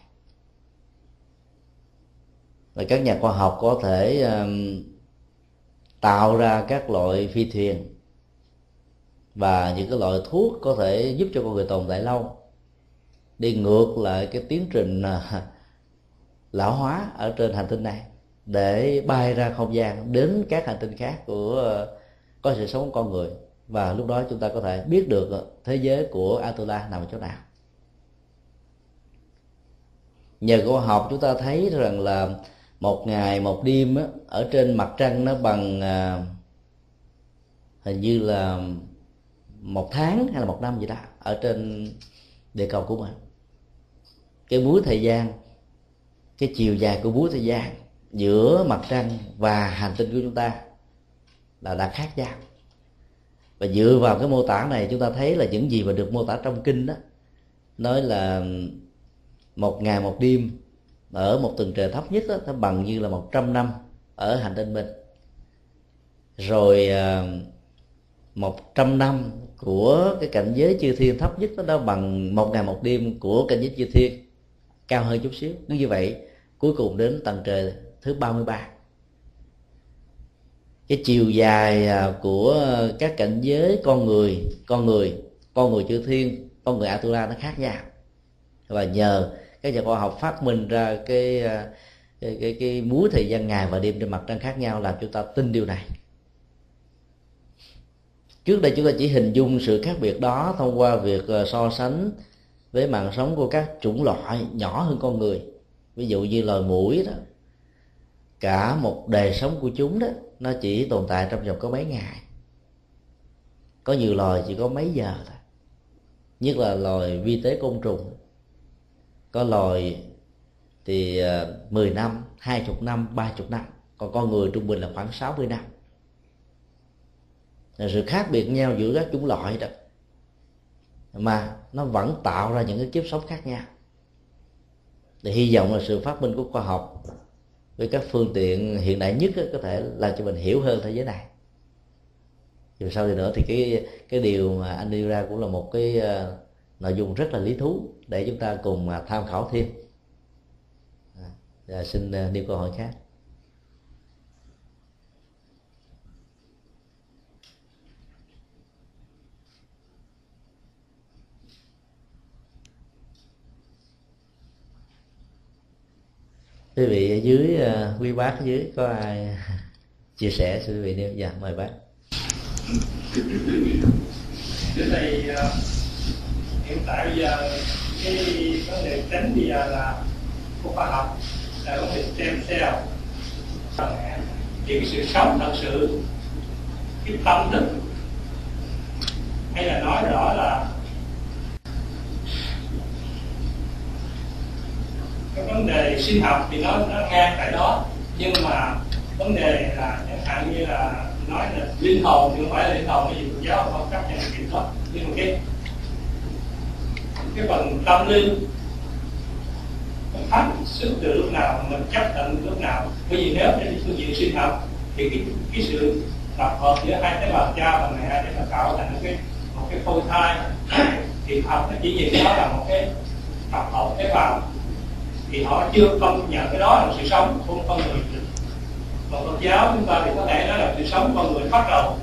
là các nhà khoa học có thể um, tạo ra các loại phi thuyền và những cái loại thuốc có thể giúp cho con người tồn tại lâu. Đi ngược lại cái tiến trình uh, lão hóa ở trên hành tinh này để bay ra không gian đến các hành tinh khác của uh, có sự sống của con người. Và lúc đó chúng ta có thể biết được thế giới của Atula nằm ở chỗ nào. Nhờ khoa học chúng ta thấy rằng là một ngày một đêm á, ở trên mặt trăng nó bằng à, hình như là một tháng hay là một năm gì đó ở trên địa cầu của mình. Cái búa thời gian cái chiều dài của búa thời gian giữa mặt trăng và hành tinh của chúng ta là đã khác nhau. Và dựa vào cái mô tả này chúng ta thấy là những gì mà được mô tả trong kinh đó nói là một ngày một đêm ở một tầng trời thấp nhất đó, nó bằng như là một trăm năm ở hành tinh mình. Rồi à, một trăm năm của cái cảnh giới chư thiên thấp nhất nó đó bằng một ngày một đêm của cảnh giới chư thiên. Cao hơn chút xíu. Nếu như vậy cuối cùng đến tầng trời thứ 33 cái chiều dài à, của các cảnh giới con người con người con người chư thiên con người Atula nó khác nhau. Và nhờ các nhà khoa học phát minh ra cái à, cái cái, cái múi thời gian ngày và đêm trên mặt trăng khác nhau làm chúng ta tin điều này. Trước đây chúng ta chỉ hình dung sự khác biệt đó thông qua việc à, so sánh với mạng sống của các chủng loại nhỏ hơn con người. Ví dụ như loài mũi đó cả một đời sống của chúng đó nó chỉ tồn tại trong vòng có mấy ngày. Có nhiều loài chỉ có mấy giờ thôi nhất là loài vi tế côn trùng có loài thì ờ, 10 năm, 20 năm, 30 năm. Còn con người trung bình là khoảng 60 năm. Là Sự khác biệt nhau giữa các chủng loại đó. Mà nó vẫn tạo ra những cái kiếp sống khác nhau. Thì hy vọng là sự phát minh của khoa học Với các phương tiện hiện đại nhất có thể làm cho mình hiểu hơn thế giới này. Dù sau thì nữa thì cái cái điều mà anh đưa ra cũng là một cái ờ, nội dung rất là lý thú để chúng ta cùng à, tham khảo thêm. À, à xin à, nêu câu hỏi khác. Quý vị ở dưới quý bác ở dưới có ai chia sẻ? Xin quý vị nêu dạ mời bác. Cái hiện tại bây giờ cái vấn đề tránh bây giờ là của khoa học, là vấn đề stem cell thì cái sự sống thật sự, cái tâm thức. Hay là nói rõ là cái vấn đề sinh học thì nó nó ngang tại đó. Nhưng mà vấn đề là chẳng hạn như là nói là linh hồn thì không phải là linh hồn cái gì Phật giáo không chấp nhận chuyện đó. Nhưng mà cái cái phần tâm linh. Mình phát xuất từ lúc nào mình chấp nhận lúc nào. Bởi vì nếu trên phương diện sinh học thì cái, cái sự tập hợp giữa hai tế bào cha và mẹ để mà tạo thành một cái một cái phôi thai. Thì học nó chỉ nhìn đó là một cái tập hợp tế bào. Thì họ chưa công nhận cái đó là sự sống của con người. Còn Phật giáo chúng ta thì có thể nói là sự sống con người bắt đầu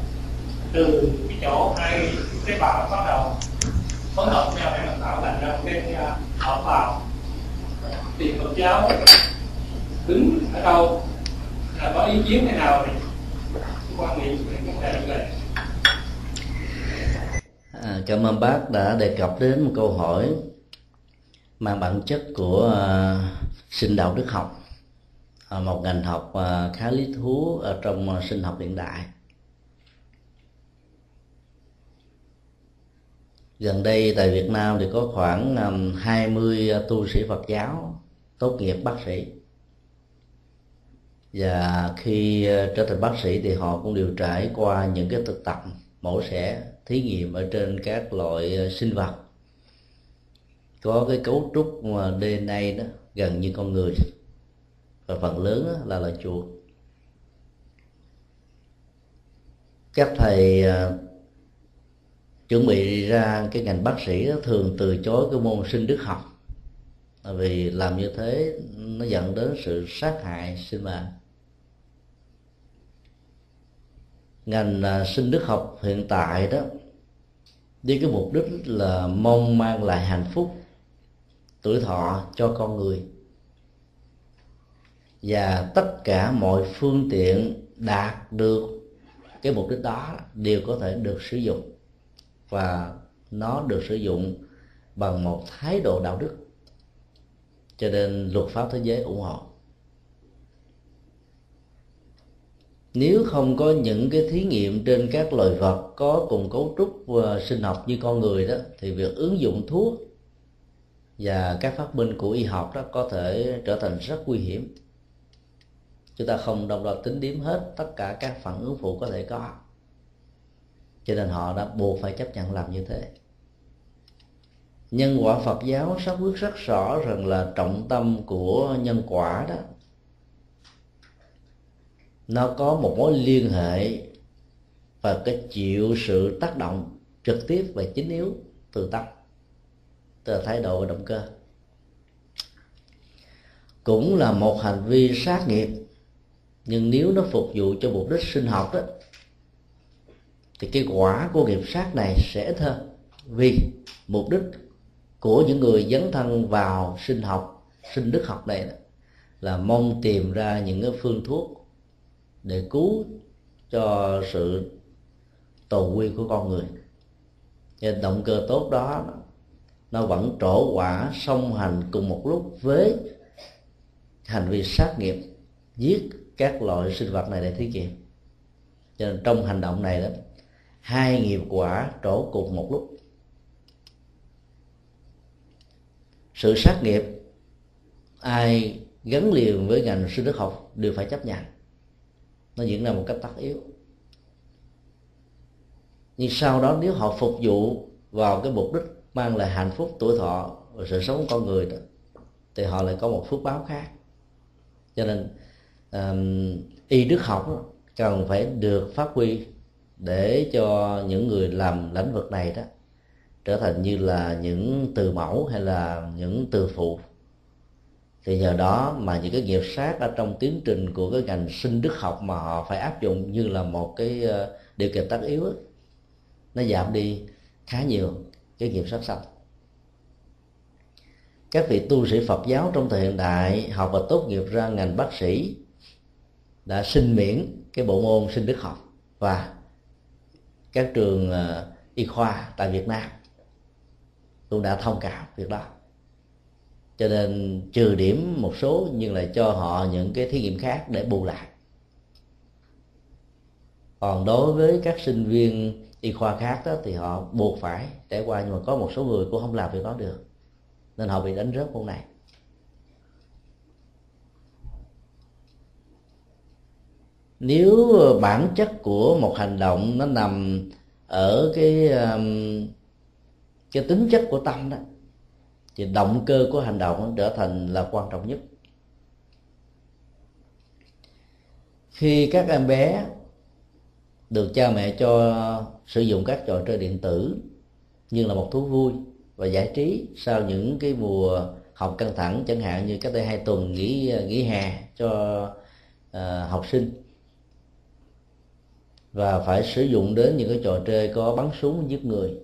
từ cái chỗ hai tế bào bắt đầu phối hợp nhau để mà tạo thành ra một cái à, hợp vào thì Phật giáo đứng ở đâu là có ý kiến thế nào thì quan niệm về vấn đề này. À, cảm ơn bác đã đề cập đến một câu hỏi mang bản chất của uh, sinh đạo đức học uh, một ngành học uh, khá lý thú ở trong uh, sinh học hiện đại. Gần đây tại Việt Nam thì có khoảng um, 20 uh, tu sĩ Phật giáo tốt nghiệp bác sĩ. Và khi uh, trở thành bác sĩ thì họ cũng đều trải qua những cái thực tập mổ xẻ, thí nghiệm ở trên các loại uh, sinh vật. Có cái cấu trúc mà DNA đó, gần như con người. Và phần lớn là loài chuột. Các thầy chuẩn bị ra cái ngành bác sĩ đó, thường từ chối cái môn sinh đức học. Vì làm như thế nó dẫn đến sự sát hại sinh mạng. Ngành à, sinh đức học hiện tại đó với cái mục đích là mong mang lại hạnh phúc tuổi thọ cho con người. Và tất cả mọi phương tiện đạt được cái mục đích đó đều có thể được sử dụng và nó được sử dụng bằng một thái độ đạo đức. Cho nên luật pháp thế giới ủng hộ. Nếu không có những cái thí nghiệm trên các loài vật có cùng cấu trúc và sinh học như con người đó, thì việc ứng dụng thuốc và các phát minh của y học đó có thể trở thành rất nguy hiểm. Chúng ta không đồng loạt tính điểm hết tất cả các phản ứng phụ có thể có cho nên họ đã buộc phải chấp nhận làm như thế. Nhân quả phật giáo sắp quyết rất rõ rằng là trọng tâm của nhân quả đó, nó có một mối liên hệ và cái chịu sự tác động trực tiếp và chính yếu từ tâm, từ thái độ và động cơ. Cũng là một hành vi sát nghiệp, nhưng nếu nó phục vụ cho mục đích sinh học đó thì cái quả của nghiệp sát này sẽ ít hơn. Vì mục đích của những người dấn thân vào sinh học, sinh đức học này là mong tìm ra những cái phương thuốc để cứu cho sự tồn quy của con người. Nên động cơ tốt đó, nó vẫn trổ quả song hành cùng một lúc với hành vi sát nghiệp, giết các loại sinh vật này để thí nghiệm cho nên trong hành động này đó hai nghiệp quả trổ cùng một lúc. Sự sát nghiệp ai gắn liền với ngành sinh đức học đều phải chấp nhận. Nó diễn ra một cách tất yếu. Nhưng sau đó nếu họ phục vụ vào cái mục đích mang lại hạnh phúc tuổi thọ và sự sống của con người đó, thì họ lại có một phước báo khác. Cho nên um, y đức học đó, cần phải được phát huy để cho những người làm lĩnh vực này đó trở thành như là những từ mẫu hay là những từ phụ thì nhờ đó mà những cái nghiệp sát ở trong tiến trình của cái ngành sinh đức học mà họ phải áp dụng như là một cái ờ, điều kiện tất yếu ấy, nó giảm đi khá nhiều cái nghiệp sát sanh. Các vị tu sĩ Phật giáo trong thời hiện đại học và tốt nghiệp ra ngành bác sĩ đã xin miễn cái bộ môn sinh đức học và các trường ờ, y khoa tại Việt Nam cũng đã thông cảm việc đó. Cho nên trừ điểm một số nhưng lại cho họ những cái thí nghiệm khác để bù lại. Còn đối với các sinh viên y khoa khác đó thì họ buộc phải trải qua, nhưng mà có một số người cũng không làm việc đó được, nên họ bị đánh rớt môn này. Nếu ờ, bản chất của một hành động nó nằm ở cái cái tính chất của tâm đó thì động cơ của hành động trở thành là quan trọng nhất. Khi các em bé được cha mẹ cho sử dụng các trò chơi điện tử như là một thú vui và giải trí sau những cái mùa học căng thẳng chẳng hạn như cách đây hai tuần nghỉ nghỉ hè cho uh, học sinh và phải sử dụng đến những cái trò chơi có bắn súng giết người.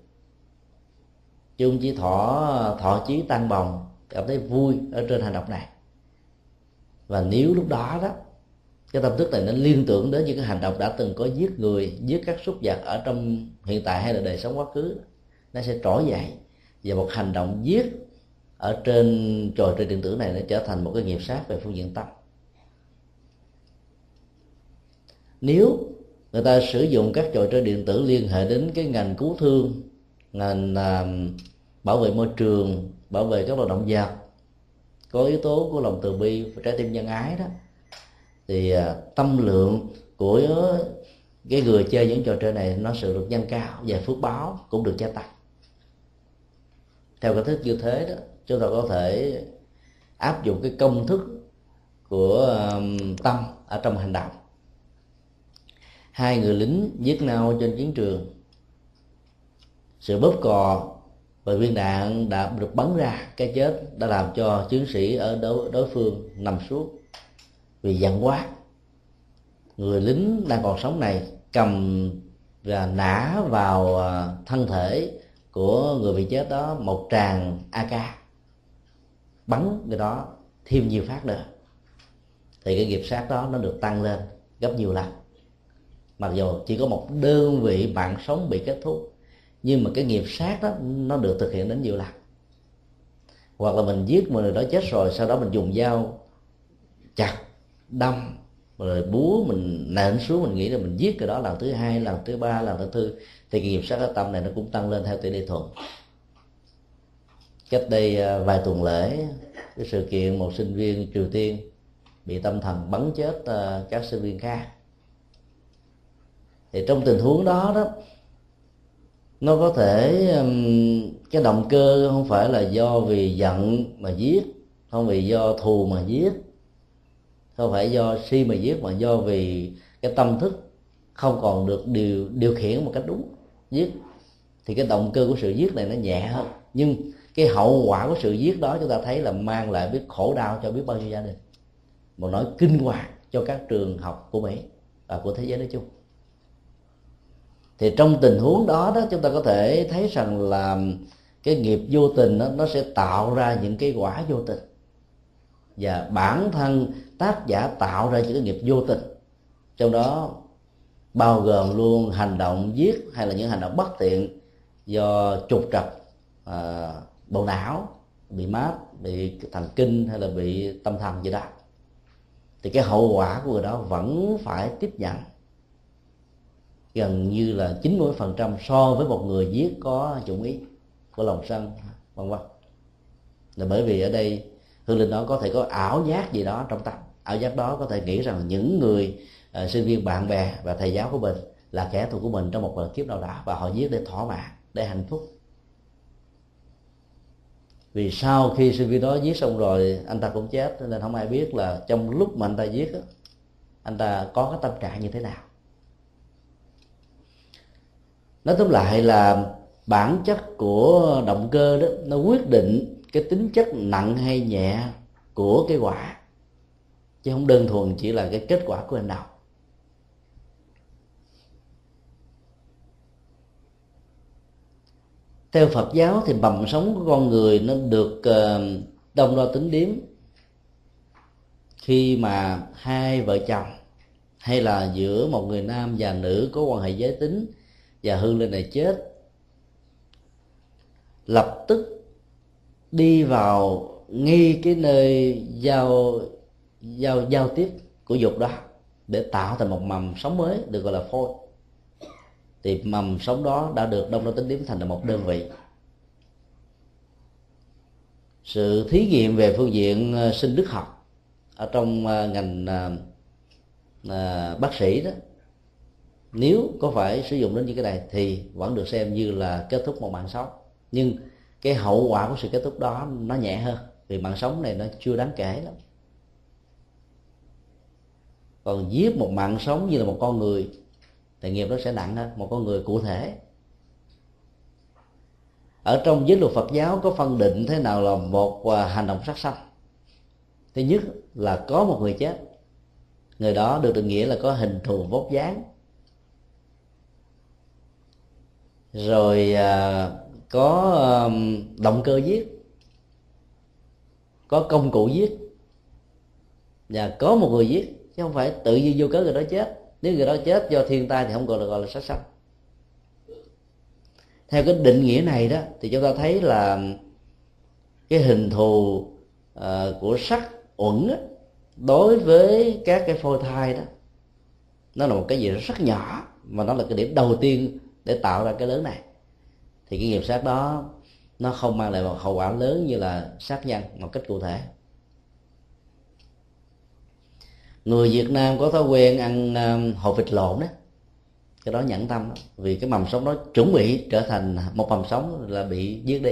Chung chỉ thọ thọ chí tan bồng, cảm thấy vui ở trên hành động này. Và nếu lúc đó đó, cái tâm thức này nó liên tưởng đến những cái hành động đã từng có giết người, giết các súc vật ở trong hiện tại hay là đời sống quá khứ, nó sẽ trỗi dậy và một hành động giết ở trên trò chơi điện tử này nó trở thành một cái nghiệp sát về phương diện tâm. Nếu người ta sử dụng các trò chơi điện tử liên hệ đến cái ngành cứu thương ngành à, bảo vệ môi trường bảo vệ các loài động vật có yếu tố của lòng từ bi và trái tim nhân ái đó. Thì à, tâm lượng của cái người chơi những trò chơi này nó sự được nhân cao và phước báo cũng được gia tăng. Theo cái thức như thế đó chúng ta có thể áp dụng cái công thức của à, tâm ở trong hành động hai người lính giết nhau trên chiến trường. Sự bóp cò và viên đạn đã được bắn ra cái chết đã làm cho chiến sĩ ở đối, đối phương nằm suốt vì giận quá. Người lính đang còn sống này cầm và nã vào à, thân thể của người bị chết đó một tràng ak bắn người đó thêm nhiều phát nữa. Thì cái nghiệp sát đó nó được tăng lên gấp nhiều lần mặc dù chỉ có một đơn vị mạng sống bị kết thúc, nhưng mà cái nghiệp sát đó, nó được thực hiện đến nhiều lần. Hoặc là mình giết một người đó chết rồi, sau đó mình dùng dao chặt, đâm, rồi búa, mình nện xuống, mình nghĩ là mình giết cái đó lần thứ hai, lần thứ ba, lần thứ tư, thì cái nghiệp sát ở tâm này nó cũng tăng lên theo tỷ lệ thuận. Cách đây à, vài tuần lễ, cái sự kiện một sinh viên triều tiên bị tâm thần bắn chết à, các sinh viên khác thì trong tình huống đó đó, nó có thể cái động cơ không phải là do vì giận mà giết, không vì do thù mà giết, không phải do si mà giết, mà do vì cái tâm thức không còn được điều điều khiển một cách đúng, giết. Thì cái động cơ của sự giết này nó nhẹ hơn. Nhưng cái hậu quả của sự giết đó chúng ta thấy là mang lại biết khổ đau cho biết bao nhiêu gia đình. Một nỗi kinh hoàng cho các trường học của mỹ và của thế giới nói chung thì trong tình huống đó đó chúng ta có thể thấy rằng là cái nghiệp vô tình đó, nó sẽ tạo ra những cái quả vô tình. Và bản thân tác giả tạo ra những cái nghiệp vô tình. Trong đó bao gồm luôn hành động giết hay là những hành động bất tiện do trục trặc à, bộ não bị mát bị thần kinh hay là bị tâm thần gì đó. Thì cái hậu quả của người đó vẫn phải tiếp nhận gần như là 90 phần trăm so với một người giết có chủ ý của lòng sân vân vân. Là bởi vì ở đây hương linh đó có thể có ảo giác gì đó trong tâm. Ảo giác đó có thể nghĩ rằng những người uh, sinh viên bạn bè và thầy giáo của mình là kẻ thù của mình trong một lần kiếp nào đó và họ giết để thỏa mãn để hạnh phúc. Vì sau khi sinh viên đó giết xong rồi anh ta cũng chết nên không ai biết là trong lúc mà anh ta giết đó, anh ta có cái tâm trạng như thế nào nói tóm lại là bản chất của động cơ đó, nó quyết định cái tính chất nặng hay nhẹ của cái quả. Chứ không đơn thuần chỉ là cái kết quả của hành động theo Phật giáo thì bầm sống của con người nó được ờ, đông đo tính điếm. Khi mà hai vợ chồng hay là giữa một người nam và nữ có quan hệ giới tính và hương linh này chết. Lập tức đi vào ngay cái nơi giao giao giao tiếp của dục đó để tạo thành một mầm sống mới được gọi là phôi. Thì mầm sống đó đã được đông đo tính điểm thành là một đơn vị. Sự thí nghiệm về phương diện ờ, sinh đức học ở trong ờ, ngành à, bác sĩ đó nếu có phải sử dụng đến những cái này thì vẫn được xem như là kết thúc một mạng sống. Nhưng cái hậu quả của sự kết thúc đó nó nhẹ hơn, vì mạng sống này nó chưa đáng kể lắm. Còn giết một mạng sống như là một con người, thì nghiệp nó sẽ nặng hơn, một con người cụ thể. Ở trong giới luật Phật giáo có phân định thế nào là một à, hành động sát sanh? Thứ nhất là có một người chết. Người đó được định nghĩa là có hình thù vóc dáng. Rồi à, có động cơ giết có công cụ giết và có một người giết chứ không phải tự nhiên vô cớ người đó chết. Nếu người đó chết do thiên tai thì không còn được gọi là sát sanh. Theo cái định nghĩa này đó thì chúng ta thấy là cái hình thù uh, của sắc uẩn á, đối với các cái phôi thai đó nó là một cái gì rất nhỏ mà nó là cái điểm đầu tiên để tạo ra cái lớn này. Thì cái nghiệp sát đó nó không mang lại một hậu quả lớn như là sát nhân một cách cụ thể. Người Việt Nam có thói quen ăn um, hột vịt lộn đó cái đó nhẫn tâm đó. vì cái mầm sống đó chuẩn bị trở thành một mầm sống là bị giết đi.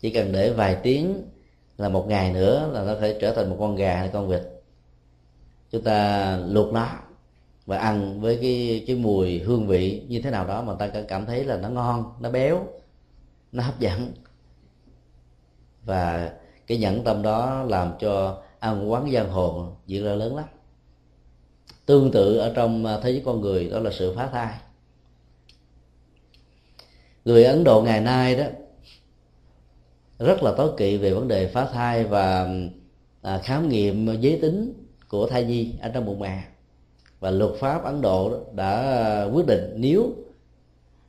Chỉ cần để vài tiếng là một ngày nữa là nó thể trở thành một con gà hay con vịt. Chúng ta luộc nó và ăn với cái cái mùi hương vị như thế nào đó mà ta cảm thấy là nó ngon, nó béo, nó hấp dẫn. Và cái nhẫn tâm đó làm cho ăn quán giang hồ diễn ra lớn lắm. Tương tự ở trong thế giới con người, đó là sự phá thai. Người ấn độ ngày nay đó, rất là tối kỵ về vấn đề phá thai và à, khám nghiệm giới tính của thai nhi ở trong bụng mẹ và luật pháp ấn độ đã quyết định nếu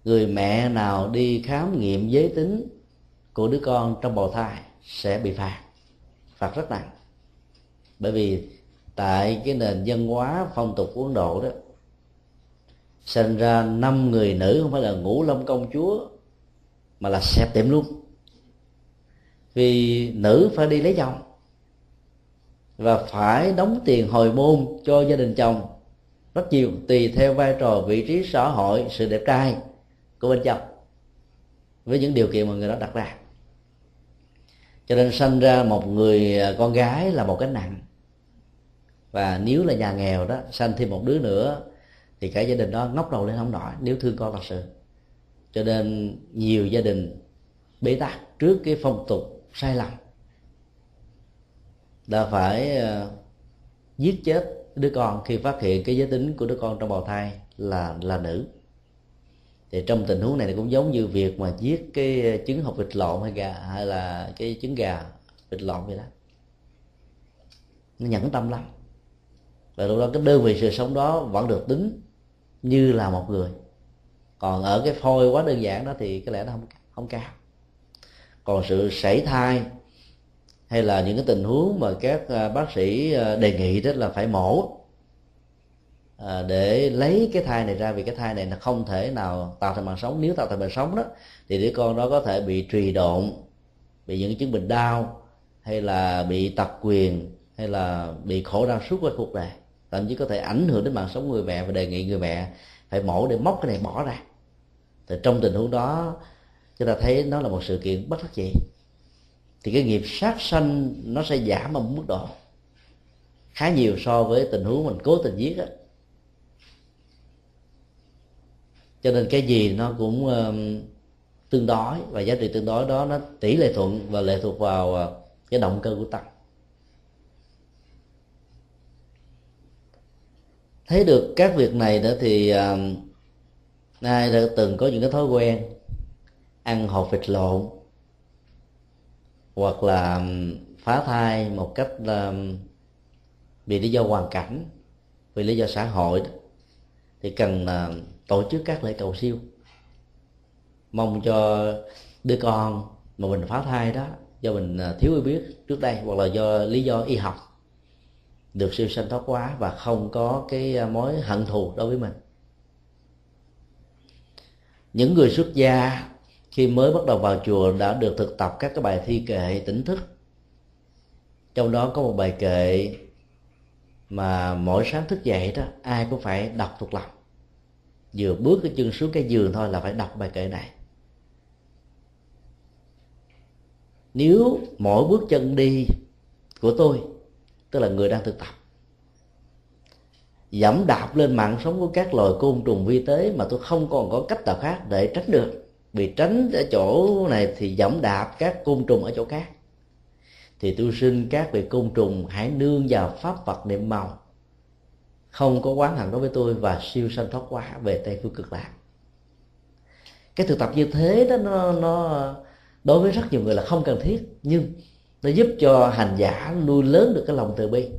người mẹ nào đi khám nghiệm giới tính của đứa con trong bào thai sẽ bị phạt. Phạt rất nặng. Bởi vì tại cái nền văn hóa phong tục của ấn độ đó, sinh ra năm người nữ không phải là ngũ lâm công chúa, mà là xẹp tiệm luôn vì nữ phải đi lấy chồng và phải đóng tiền hồi môn cho gia đình chồng rất nhiều, tùy theo vai trò, vị trí, xã hội, sự đẹp trai của bên chồng với những điều kiện mà người đó đặt ra. Cho nên sanh ra một người à, con gái là một cái nặng. Và nếu là nhà nghèo đó, sanh thêm một đứa nữa, thì cả gia đình đó ngóc đầu lên không nổi, nếu thương con thật sự. Cho nên nhiều gia đình bế tắc trước cái phong tục sai lầm. Đã phải à, giết chết đứa con khi phát hiện cái giới tính của đứa con trong bào thai là là nữ. Thì trong tình huống này thì cũng giống như việc mà giết cái trứng hộp vịt lộn hay gà, hay là cái trứng gà vịt lộn vậy đó. Nó nhẫn tâm lắm. Và lúc đó cái đơn vị sự sống đó vẫn được tính như là một người. Còn ở cái phôi quá đơn giản đó thì có lẽ nó không không cao. Còn sự sảy thai hay là những cái tình huống mà các à, bác sĩ à, đề nghị đó là phải mổ à, để lấy cái thai này ra vì cái thai này nó không thể nào tạo thành mạng sống. Nếu tạo thành mạng sống đó thì đứa con đó có thể bị trì độn bị những chứng bệnh đau hay là bị tật quyền hay là bị khổ đau suốt qua cuộc đời. Thậm chí có thể ảnh hưởng đến mạng sống người mẹ và đề nghị người mẹ phải mổ để móc cái này bỏ ra. Thì trong tình huống đó chúng ta thấy nó là một sự kiện bất đắc dĩ thì cái nghiệp sát sanh nó sẽ giảm ở một mức độ khá nhiều so với tình huống mình cố tình giết á. Cho nên cái gì nó cũng uh, tương đối và giá trị tương đối đó nó tỷ lệ thuận và lệ thuộc vào uh, cái động cơ của tâm. Thấy được các việc này nữa thì uh, ai đã từng có những cái thói quen ăn hột vịt lộn hoặc là phá thai một cách vì lý do hoàn cảnh, vì lý do xã hội thì cần là tổ chức các lễ cầu siêu. Mong cho đứa con mà mình phá thai đó, do mình ờ, thiếu hiểu biết trước đây hoặc là do lý do y học, được siêu sanh thoát quá và không có cái ờ, mối hận thù đối với mình. Những người xuất gia khi mới bắt đầu vào chùa đã được thực tập các cái bài thi kệ tỉnh thức. Trong đó có một bài kệ mà mỗi sáng thức dậy đó, ai cũng phải đọc thuộc lòng. Vừa bước cái chân xuống cái giường thôi là phải đọc bài kệ này. Nếu mỗi bước chân đi của tôi, tức là người đang thực tập, dẫm đạp lên mạng sống của các loài côn trùng vi tế mà tôi không còn có cách nào khác để tránh được vì tránh ở chỗ này thì dẫm đạp các côn trùng ở chỗ khác. Thì tôi xin các vị côn trùng hãy nương vào pháp vật niệm màu. Không có quán hận đối với tôi và siêu sanh thoát quá về tây phương cực lạc. Cái thực tập như thế đó, nó nó đối với rất nhiều người là không cần thiết, nhưng nó giúp cho hành giả nuôi lớn được cái lòng từ bi.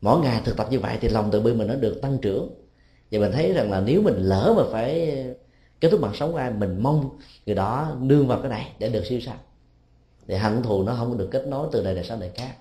Mỗi ngày thực tập như vậy thì lòng từ bi mình nó được tăng trưởng. Và mình thấy rằng là nếu mình lỡ mà phải kết thúc mạng sống của ai mình mong người đó nương vào cái này để được siêu sanh để hận thù nó không được kết nối từ đời này sang đời khác.